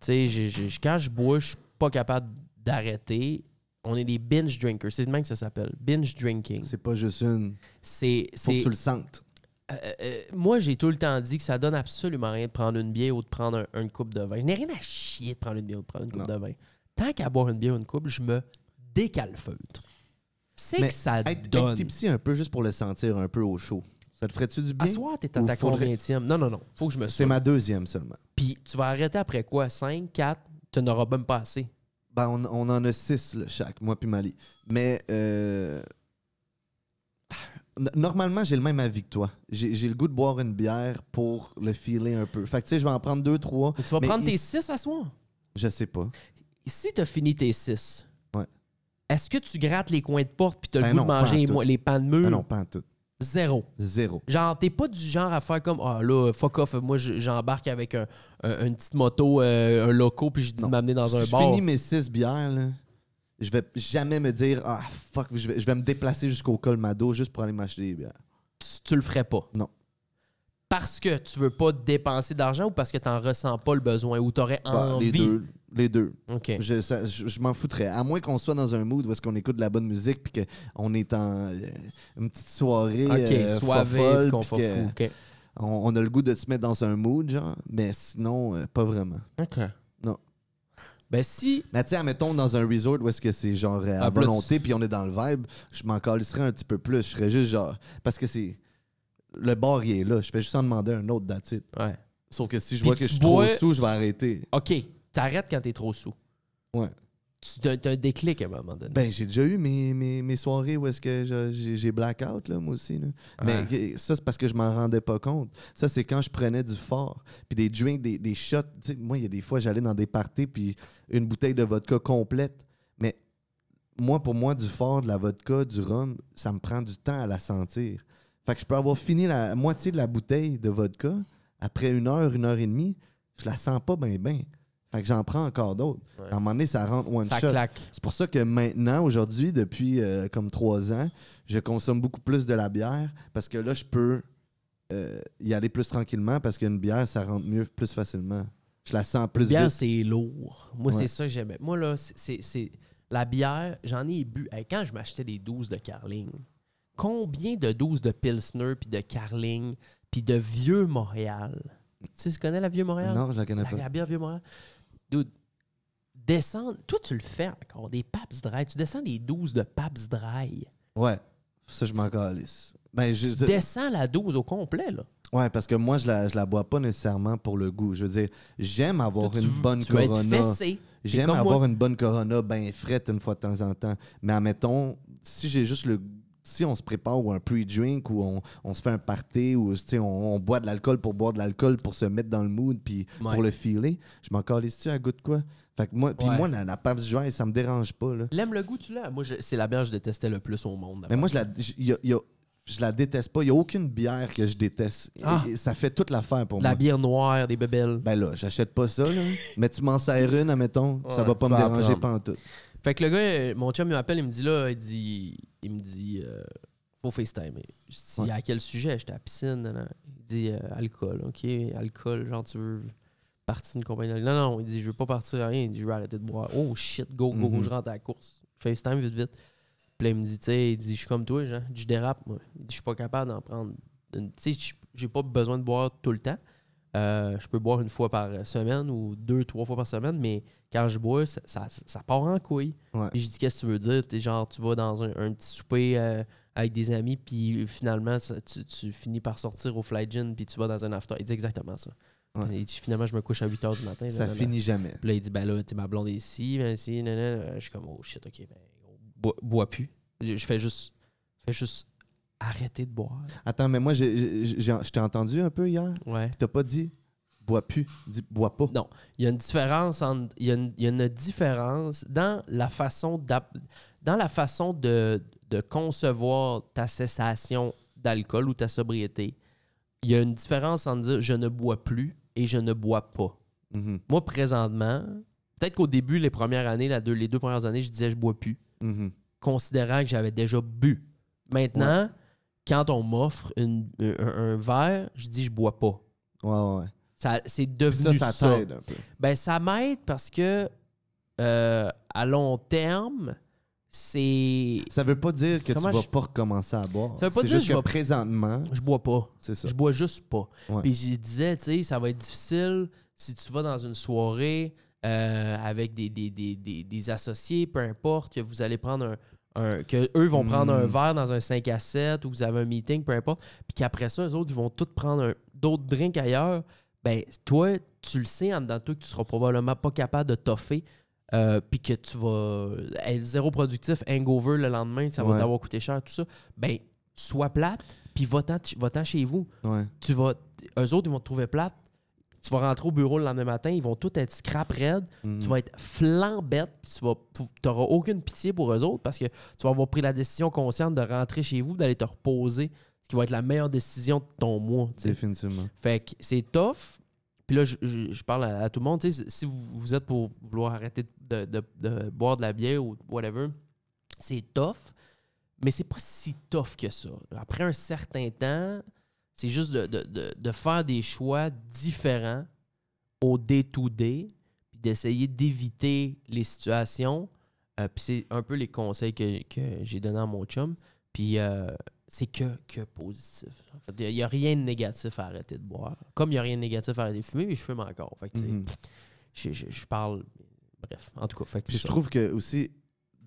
tu sais, quand je bois, je suis pas capable d'arrêter. On est des binge drinkers. C'est de même que ça s'appelle. Binge drinking. C'est pas juste une. C'est. Faut que tu le sentes. euh, euh, moi, j'ai tout le temps dit que ça donne absolument rien de prendre une bière ou de prendre un- une coupe de vin. Je n'ai rien à chier de prendre une bière ou de prendre une coupe Non. de vin. Tant qu'à boire une bière ou une coupe, je me décalfeutre. C'est que ça Être, donne. être tipsy un peu juste pour le sentir un peu au chaud. Ça te ferait-tu du bien? À soir, t'es à ta faudrait-? Non, non, non. Faut que je me C'est ma deuxième seulement. Puis tu vas arrêter après quoi? 5, 4? Tu n'auras même pas assez. Ben, on, on en a six, là, chaque, moi puis Mali. Mais euh, normalement, j'ai le même avis que toi. J'ai le goût de boire une bière pour le filer un peu. Fait que tu sais, je vais en prendre deux, trois. Tu vas Mais prendre tes il- 6 à soir? Je sais pas. Si tu as fini tes 6, Ouais. est-ce que tu grattes les coins de porte puis tu as Ben le goût non, de manger les, les pans de mur? Ah non, pas en tout. Zéro. Zéro. Genre, t'es pas du genre à faire comme Ah là, fuck off, moi je- j'embarque avec un- un- une petite moto, euh, un loco, puis je dis de m'amener dans si un je bar. finis mes six bières, là, je vais jamais me dire Ah fuck, je vais, je vais me déplacer jusqu'au Colmado juste pour aller m'acheter des bières. Tu, tu le ferais pas? Non. Parce que tu veux pas dépenser d'argent ou parce que t'en ressens pas le besoin ou t'aurais Bah, envie. les deux. Les deux. Je, je, je m'en foutrais. À moins qu'on soit dans un mood où est-ce qu'on écoute de la bonne musique puis qu'on est en euh, une petite soirée OK, euh, fofolle, qu'on que on, on a le goût de se mettre dans un mood, genre. Mais sinon, euh, pas vraiment. OK. Non. Ben si... Mais tu sais, admettons dans un resort où est-ce que c'est genre euh, à Ah, là, volonté puis on est dans le vibe, je m'en calisserais un petit peu plus. Je serais juste genre. Parce que c'est. Le bar, il est là. Je fais juste en demander un autre that's it. Ouais. Sauf que si je vois que je suis trop sous, je vais arrêter. OK, t'arrêtes quand t'es trop sous. Ouais. Tu t'as t'as un déclic à un moment donné. Ben, j'ai déjà eu mes, mes, mes soirées où est-ce que j'ai blackout, là, moi aussi. là. Mais ça, c'est parce que je m'en rendais pas compte. Ça, c'est quand je prenais du fort. Puis des drinks, des, des shots. Moi, il y a des fois, j'allais dans des parties, puis une bouteille de vodka complète. Mais moi, pour moi, du fort, de la vodka, du rhum, ça me prend du temps à la sentir. Fait que je peux avoir fini la moitié de la bouteille de vodka. Après une heure, une heure et demie, je la sens pas bien, bien. Fait que j'en prends encore d'autres. À un moment donné, ça rentre one ça shot. claque. C'est pour ça que maintenant, aujourd'hui, depuis euh, comme trois ans, je consomme beaucoup plus de la bière parce que là, je peux euh, y aller plus tranquillement parce qu'une bière, ça rentre mieux, plus facilement. Je la sens plus bière, vite. c'est lourd. Moi, Ouais. c'est ça que j'aimais. Moi, là, c'est- La bière, j'en ai bu. Hey, quand je m'achetais des 12 de Carling, combien de 12 de Pilsner, puis de Carling, puis de Vieux Montréal? Tu sais, tu connais la Vieux Montréal? Non, je la connais La, pas. la bière Vieux Montréal. Dude, descendre. Toi, tu le fais encore, des Paps Dry. Tu descends des 12 de Paps Dry. Ouais, ça, je m'en calisse. Ben, je, Tu descends la 12 au complet, là. ouais, parce que moi, je la, je la bois pas nécessairement pour le goût. Je veux dire, j'aime avoir une bonne tu Corona. J'aime avoir moi. une bonne Corona bien frette une fois de temps en temps. Mais admettons, si j'ai juste le. Si on se prépare ou un pre-drink ou on, on se fait un party ou on, on boit de l'alcool pour boire de l'alcool pour se mettre dans le mood puis Ouais. pour le filer, je m'en calisse-tu à goût de quoi? Fait que moi, puis Ouais. moi, la, la Pabst Dry, ça me dérange pas. Là. L'aime le goût, tu l'as? Moi, c'est la bière que je détestais le plus au monde. Mais moi, je la, je, y a- y a- je la déteste pas. Il n'y a aucune bière que je déteste. Ah. Et- ça fait toute l'affaire pour La moi. bière noire, des bebelles. Ben là, j'achète pas ça. Là. Mais tu m'en sers une, admettons, ça Ouais, va pas me déranger pas en tout. Fait que le gars, euh, mon chum, il m'appelle, il me dit là, il dit, il me dit, euh, faut FaceTime. Je dis, Ouais. à quel sujet? J'étais à la piscine. nan. Il dit, euh, alcool, ok, alcool, genre, tu veux partir d'une compagnie? Non, non, il dit, je veux pas partir à rien. Il dit, je veux arrêter de boire. Oh shit, go, go, go, Mhm. je rentre à la course. FaceTime vite, vite. Puis là, il me dit, tu sais, il dit, je suis comme toi, genre, je dérape, moi. Il dit, je suis pas capable d'en prendre. Tu sais, j'ai pas besoin de boire tout le temps. Euh, je peux boire une fois par semaine ou deux, trois fois par semaine, mais quand je bois, ça, ça, ça part en couille. Ouais. Puis j'ai dit, qu'est-ce que tu veux dire? T'es genre, tu vas dans un, un petit souper euh, avec des amis, puis finalement, ça- tu, tu finis par sortir au Fly Gin, puis tu vas dans un after. Il dit exactement ça. Ouais. Dit, finalement, je me couche à 8 h du matin. là, Ça là, là. finit jamais. Puis là, il dit, ben là, t'es ma blonde ici, ben ici, nan, nan, nan. Je suis comme, oh shit, ok, ben, bois, bois plus. Je, je fais juste, je fais juste arrêter de boire. Attends, mais moi, je t'ai entendu un peu hier? Ouais. T'as pas dit bois plus, dis bois pas. Non. Il y a une différence entre, il y a une, il y a une différence dans la façon dans la façon de, de concevoir ta cessation d'alcool ou ta sobriété. Il y a une différence entre dire je ne bois plus et je ne bois pas. Mhm, Moi présentement, peut-être qu'au début les premières années, la deux- les deux premières années, je disais je bois plus, mhm. considérant que j'avais déjà bu. Maintenant, quand on m'offre une- un, un verre, je dis je bois pas. Ouais, ouais, ouais. Ça, c'est Puis devenu ça, ça un peu. ben, ça m'aide parce que euh, à long terme, c'est. Ça veut pas dire que Comment tu vas je- pas recommencer à boire. Ça veut pas dire juste que je présentement, Je bois pas. c'est ça. Je bois juste pas. Ouais. Puis je disais, tu sais, ça va être difficile si tu vas dans une soirée euh, avec des, des, des, des, des associés, peu importe, que vous allez prendre un. Un- que eux vont prendre un Mm. verre dans un 5 à 7 ou vous avez un meeting, peu importe. Puis qu'après ça, eux autres, ils vont tous prendre d'autres drinks ailleurs. Ben, toi, tu le sais en dedans de toi que tu seras probablement pas capable de toffer. euh, puis que tu vas être zéro productif, hangover le lendemain, ça va t'avoir coûté cher, tout ça. Ben, sois plate, puis va-t'en va-t'en chez vous Ouais. tu vas eux autres ils vont te trouver plate tu vas rentrer au bureau le lendemain matin ils vont tous être scrap raide Mhm. tu vas être flambette puis tu n'auras aucune pitié pour eux autres parce que tu vas avoir pris la décision consciente de rentrer chez vous d'aller te reposer ce qui va être la meilleure décision de ton mois. Définitivement. fait que c'est tough puis là je, je- je parle à, à tout le monde si vous, vous êtes pour vouloir arrêter de, de- de boire de la bière ou whatever c'est tough mais c'est pas si tough que ça. Après un certain temps, c'est juste de, de- de- de faire des choix différents au day-to-day, puis puis d'essayer d'éviter les situations. Euh, puis c'est un peu les conseils que, que j'ai donnés à mon chum. Puis euh, c'est que, que positif. En fait, il n'y a rien de négatif à arrêter de boire. Comme il n'y a rien de négatif à arrêter de fumer, mais je fume encore. Fait que, Mhm. je, je- je parle. Bref, en tout cas. Fait que Puis je ça. trouve que aussi,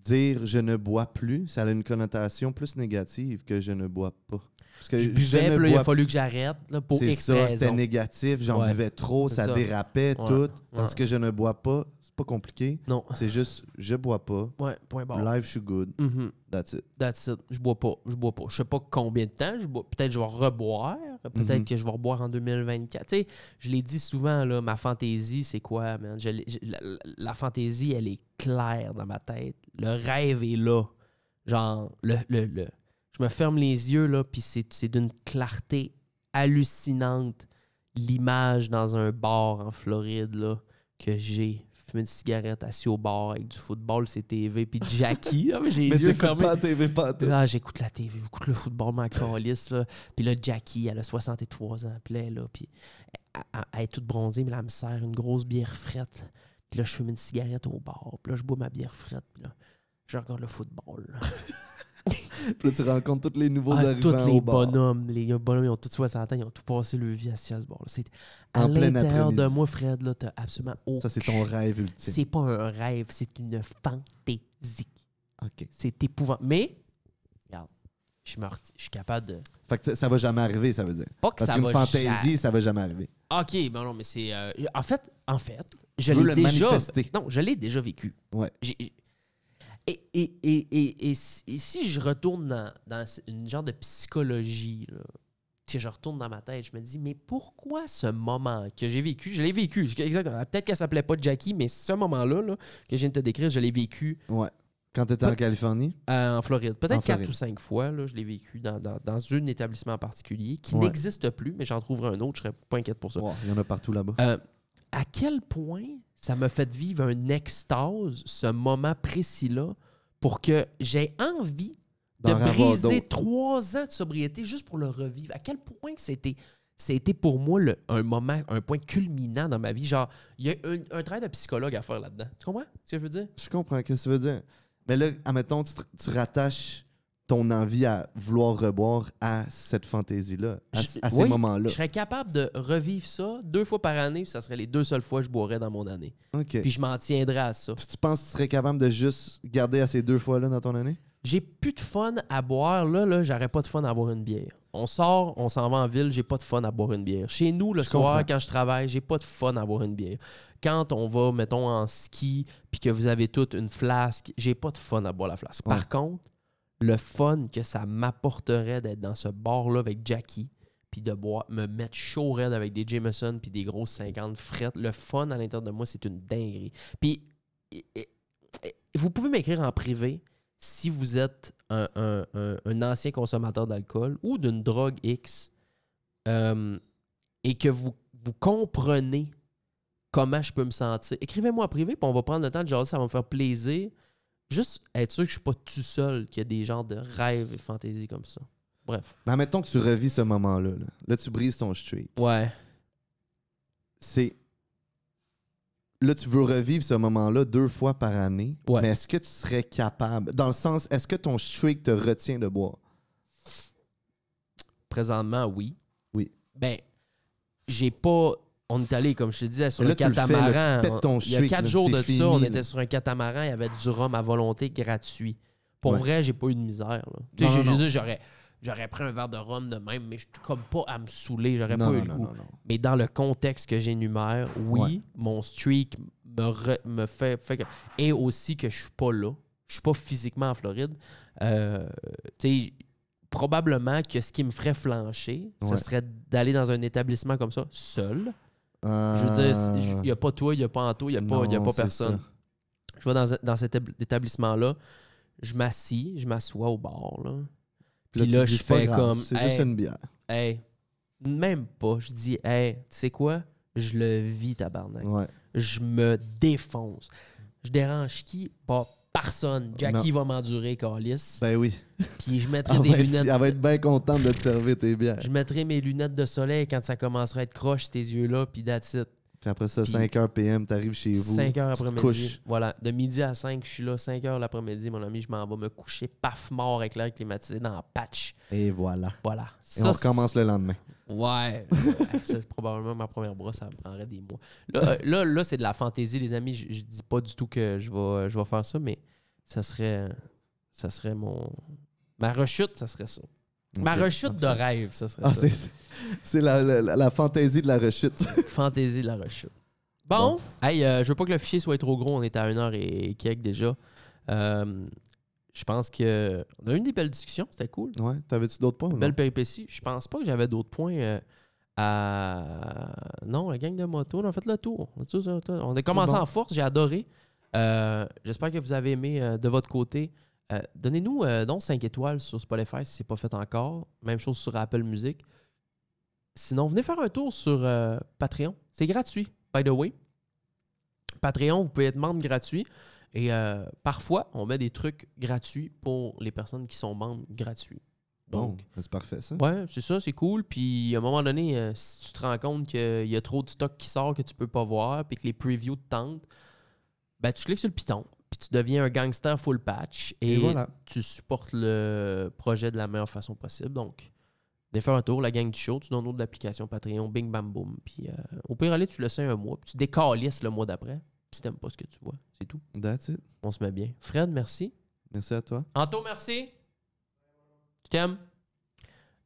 dire je ne bois plus, ça a une connotation plus négative que je ne bois pas. Parce que je buvais, puis là, il a fallu que j'arrête pour C'est ça, c'était négatif, j'en Ouais. buvais trop, ça, ça. dérapait, Ouais. tout. Ouais. que je ne bois pas, c'est pas compliqué. Non. C'est juste, je bois pas. Ouais, point barre. Live, je suis good. Mhm. That's it. That's it. Je bois pas. Je bois pas. Je sais pas combien de temps. Je bois. Peut-être je vais reboire. Peut-être Mhm. que je vais reboire en 2024. Tu sais, je l'ai dit souvent, là, ma fantaisie, c'est quoi, man? Je je- la- la fantaisie, elle est claire dans ma tête. Le rêve est là. Genre, le, le, le- je me ferme les yeux, là, puis c'est d'une clarté hallucinante. L'image dans un bar en Floride, là, que j'ai fumé une cigarette assis au bar avec du football, c'est TV, puis Jackie, j'ai les yeux fermés. pas la TV, pas tout. Là, j'écoute la TV, j'écoute le football, ma calisse, là. Puis là, Jackie, elle a 63 ans. Puis là, elle est là, puis elle, elle- elle est toute bronzée, mais là, elle me sert une grosse bière frette. Puis là, je fume une cigarette au bar. Puis là, je bois ma bière frette. Puis là, je regarde le football. là. Puis là, tu rencontres tous les nouveaux Ah, arrivants tous les au bar. bonhommes, les bonhommes, ils ont tous 60 ans, ils ont tout passé leur vie assis à ce bar. C'est à En plein l'intérieur de moi, Fred, là, t'as absolument aucun... Ça, c'est ton rêve ultime. C'est pas un rêve, c'est une fantaisie. OK. C'est épouvant. Mais, regarde, je me je suis capable de... Fait que ça- va jamais arriver, ça veut dire. Pas que Parce ça qu'une va fantaisie, ça va jamais arriver. OK, ben non, mais c'est. euh, en fait, en fait, je l'ai déjà. manifester. Non, je l'ai déjà vécu. Ouais. Et, et, et, et, et si- je retourne dans, dans une genre de psychologie, là, si je retourne dans ma tête, je me dis, mais pourquoi ce moment que j'ai vécu, je l'ai vécu, exactement. Peut-être qu'elle s'appelait pas Jackie, mais ce moment-là là, que je viens de te décrire, je l'ai vécu Ouais. Quand t'étais en Pas- Californie, euh, en Floride. En Peut-être quatre ou cinq fois, là, je l'ai vécu dans, dans, dans un établissement en particulier qui Ouais. n'existe plus, mais j'en trouverai un autre, je serais pas inquiète pour ça. wow, il y en a partout là-bas. Euh, à quel point ça m'a fait vivre un extase, ce moment précis-là, pour que j'ai envie de briser trois ans de sobriété juste pour le revivre. À quel point que c'était c'était pour moi le- un moment, un point culminant dans ma vie? Genre, il y a un, un travail de psychologue à faire là-dedans. Tu comprends ce que je veux dire? Je comprends ce que tu veux dire. Mais là, admettons, tu, te- tu rattaches ton envie à vouloir reboire à cette fantaisie-là, à, ces oui, moments-là? Je serais capable de revivre ça deux fois par année, puis ça serait les deux seules fois que je boirais dans mon année. Puis je m'en tiendrais à ça. Tu, tu penses que tu serais capable de juste garder à ces deux fois-là dans ton année? J'ai plus de fun à boire. Là, là, j'aurais pas de fun à boire une bière. On sort, on s'en va en ville, j'ai pas de fun à boire une bière. Chez nous, le Je soir, comprends. quand je travaille, j'ai pas de fun à boire une bière. Quand on va, mettons, en ski, puis que vous avez toute une flasque, j'ai pas de fun à boire la flasque. Ouais. Par contre, le fun que ça m'apporterait d'être dans ce bar-là avec Jackie, puis de boire, me mettre chaud raide avec des Jameson puis des grosses 50 frettes, le fun à l'intérieur de moi, c'est une dinguerie. Puis, vous pouvez m'écrire en privé si vous êtes un, ancien consommateur d'alcool ou d'une drogue X euh, et que vous, vous comprenez comment je peux me sentir. Écrivez-moi en privé, puis on va prendre le temps de jaser, ça va me faire plaisir. Juste être sûr que je suis pas tout seul, qu'il y a des genres de rêves et fantaisies comme ça. Bref. Mais admettons que tu revis ce moment-là. Là, Là, tu brises ton streak. Ouais. C'est. Là, tu veux revivre ce moment-là deux fois par année. Ouais. Mais est-ce que tu serais capable? Dans le sens, est-ce que ton streak te retient de boire? Présentement, oui. Oui. Ben, j'ai pas. On est allé, comme je te disais, sur le là, tu le fais, là, tu catamaran. ton il y a quatre jours de fini, ça, on était sur un catamaran, il y avait du rhum à volonté gratuit. Pour Ouais. vrai, j'ai pas eu de misère. Tu sais, j'aurais, j'aurais pris un verre de rhum de même, mais je suis comme pas à me saouler, j'aurais Non, pas eu non, le non, goût. Mais dans le contexte que j'énumère, oui, Ouais. mon streak me, re- me fait, fait que. Et aussi que je suis pas là. Je suis pas physiquement en Floride. Euh, tu sais, probablement que ce qui me ferait flancher, ce serait d'aller dans un établissement comme ça, seul. Euh, Je veux dire, il n'y a pas toi, il n'y a pas Anto, il n'y a, pas- y a pas personne. ça. Je vais dans, dans cet étab- établissement-là, je m'assis, je m'assois au bar. Là. Puis là, je fais grave, comme. C'est hey, juste une bière. hey, même pas. Je dis, hey, tu sais quoi? Je le vis, tabarnak. Ouais. Je me défonce. Je dérange qui? Pas personne. Jackie va m'endurer, Calis. Ben oui. Puis je mettrai des être, lunettes. elle va être bien contente de te servir tes bières. Je mettrai mes lunettes de soleil quand ça commencera à être croche, tes yeux-là, puis that's it. Puis après ça, Puis- 5h PM, t'arrives chez vous. 5 heures tu te après-midi. Voilà, de midi à 5, je suis là. 5 heures l'après-midi, mon ami, je m'en vais me coucher, paf, mort avec l'air climatisé dans la patch. Et voilà. Voilà. Et Ça, on recommence le lendemain. Ouais. ouais, c'est probablement ma première brosse, ça me prendrait des mois. Là, là, là c'est de la fantaisie, les amis. Je, je dis pas du tout que je vais, je vais faire ça, mais ça serait, ça serait mon. Ma rechute, ça serait ça. Ma rechute de rêve, ça serait Ah, ça. c'est la, la, fantaisie de la rechute. Fantaisie de la rechute. Bon, hey, euh, je veux pas que le fichier soit trop gros. On est à 1 heure et quelques déjà. Euh, je pense que on a eu une des belles discussions. C'était cool. Ouais, t'avais-tu d'autres points? Belle péripétie. Je pense pas que j'avais d'autres points euh, à. Non, la gang de moto, on a fait le tour. On a tous- On a commencé Bon. en force. J'ai adoré. Euh, J'espère que vous avez aimé euh, de votre côté. Euh, Donnez-nous euh, donc 5 étoiles sur Spotify si ce n'est pas fait encore. Même chose sur Apple Music. Sinon, venez faire un tour sur euh, Patreon. C'est gratuit, by the way. Patreon, vous pouvez être membre gratuit. Et parfois, on met des trucs gratuits pour les personnes qui sont membres gratuits. Bon, Donc, c'est parfait ça. Ouais, c'est ça, c'est cool. Puis à un moment donné, si tu te rends compte qu'il y a trop de stock qui sort que tu peux pas voir, puis que les previews te tentent, ben tu cliques sur le piton, puis tu deviens un gangster full patch et, Et voilà. tu supportes le projet de la meilleure façon possible. Donc, venez faire un tour, la gang du show, tu downloads l'application Patreon, bing bam boom. Puis euh, au pire, aller, tu le sais un mois, puis tu décalisses le mois d'après. Si t'aimes pas ce que tu vois, c'est tout. That's it. On se met bien. Fred, merci. Merci à toi. Anto, merci. Je t'aime.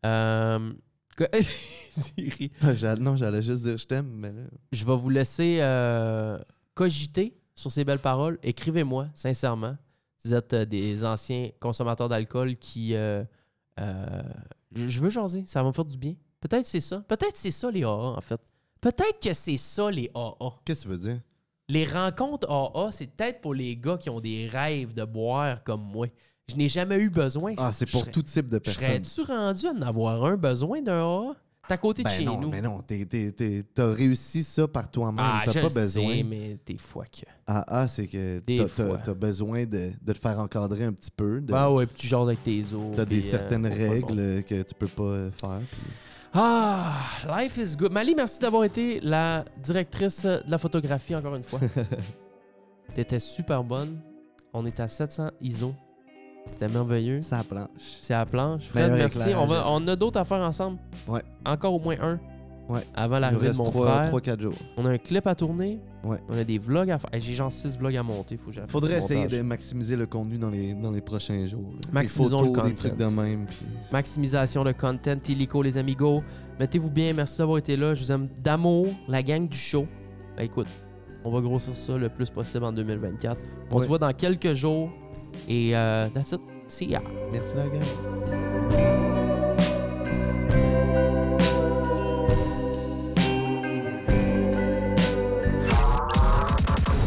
Euh. J'a- Non, j'allais juste dire je t'aime, mais là. Je vais vous laisser euh, cogiter sur ces belles paroles. Écrivez-moi, sincèrement. Vous êtes euh, des anciens consommateurs d'alcool qui. euh, euh, je veux jaser, ça va me faire du bien. Peut-être c'est ça. Peut-être c'est ça les AA, en fait. Peut-être que c'est ça les AA. Qu'est-ce que tu veux dire? Les rencontres AA, c'est peut-être pour les gars qui ont des rêves de boire comme moi. Je n'ai jamais eu besoin. Ah, c'est Je pour serais- tout type de personnes. Serais-tu rendu à en avoir un besoin d'un AA? T'es à côté de Ben chez non, nous. mais non, t'es- t'es- t'as réussi ça par toi-même. ah, t'as pas besoin. sais, mais des fois que... Ah, ah, c'est que t'as- besoin de, de te faire encadrer un petit peu. de- Ah ouais, puis tu jases avec tes os. T'as des euh, certaines règles que tu peux pas euh, faire. puis- Ah, life is good. Mali, merci d'avoir été la directrice de la photographie encore une fois. T'étais super bonne. On est à 700 ISO. C'était merveilleux. Ça planche. C'est à la planche. Fred, Meilleur merci. éclairage. On, va- on a d'autres à faire ensemble. Ouais. Encore au moins un. Ouais. Avant Il nous l'arrivée de reste mon frère. 3-4 jours. On a un clip à tourner. Ouais. On a des vlogs à faire. Hey, J'ai genre 6 vlogs à monter. Faut que j'arrête Faudrait essayer montage. de maximiser le contenu dans les, dans les prochains jours. là. Maximisons des le photos, des content. trucs de même. Puis... Maximisation de content. Illico, les amigos. Mettez-vous bien. Merci d'avoir été là. Je vous aime d'amour. La gang du show. Ben, écoute, on va grossir ça le plus possible en 2024. On Ouais. se voit dans quelques jours. Et euh, that's it. See ya. Merci la gang.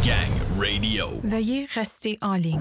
Gang Radio. Veuillez rester en ligne.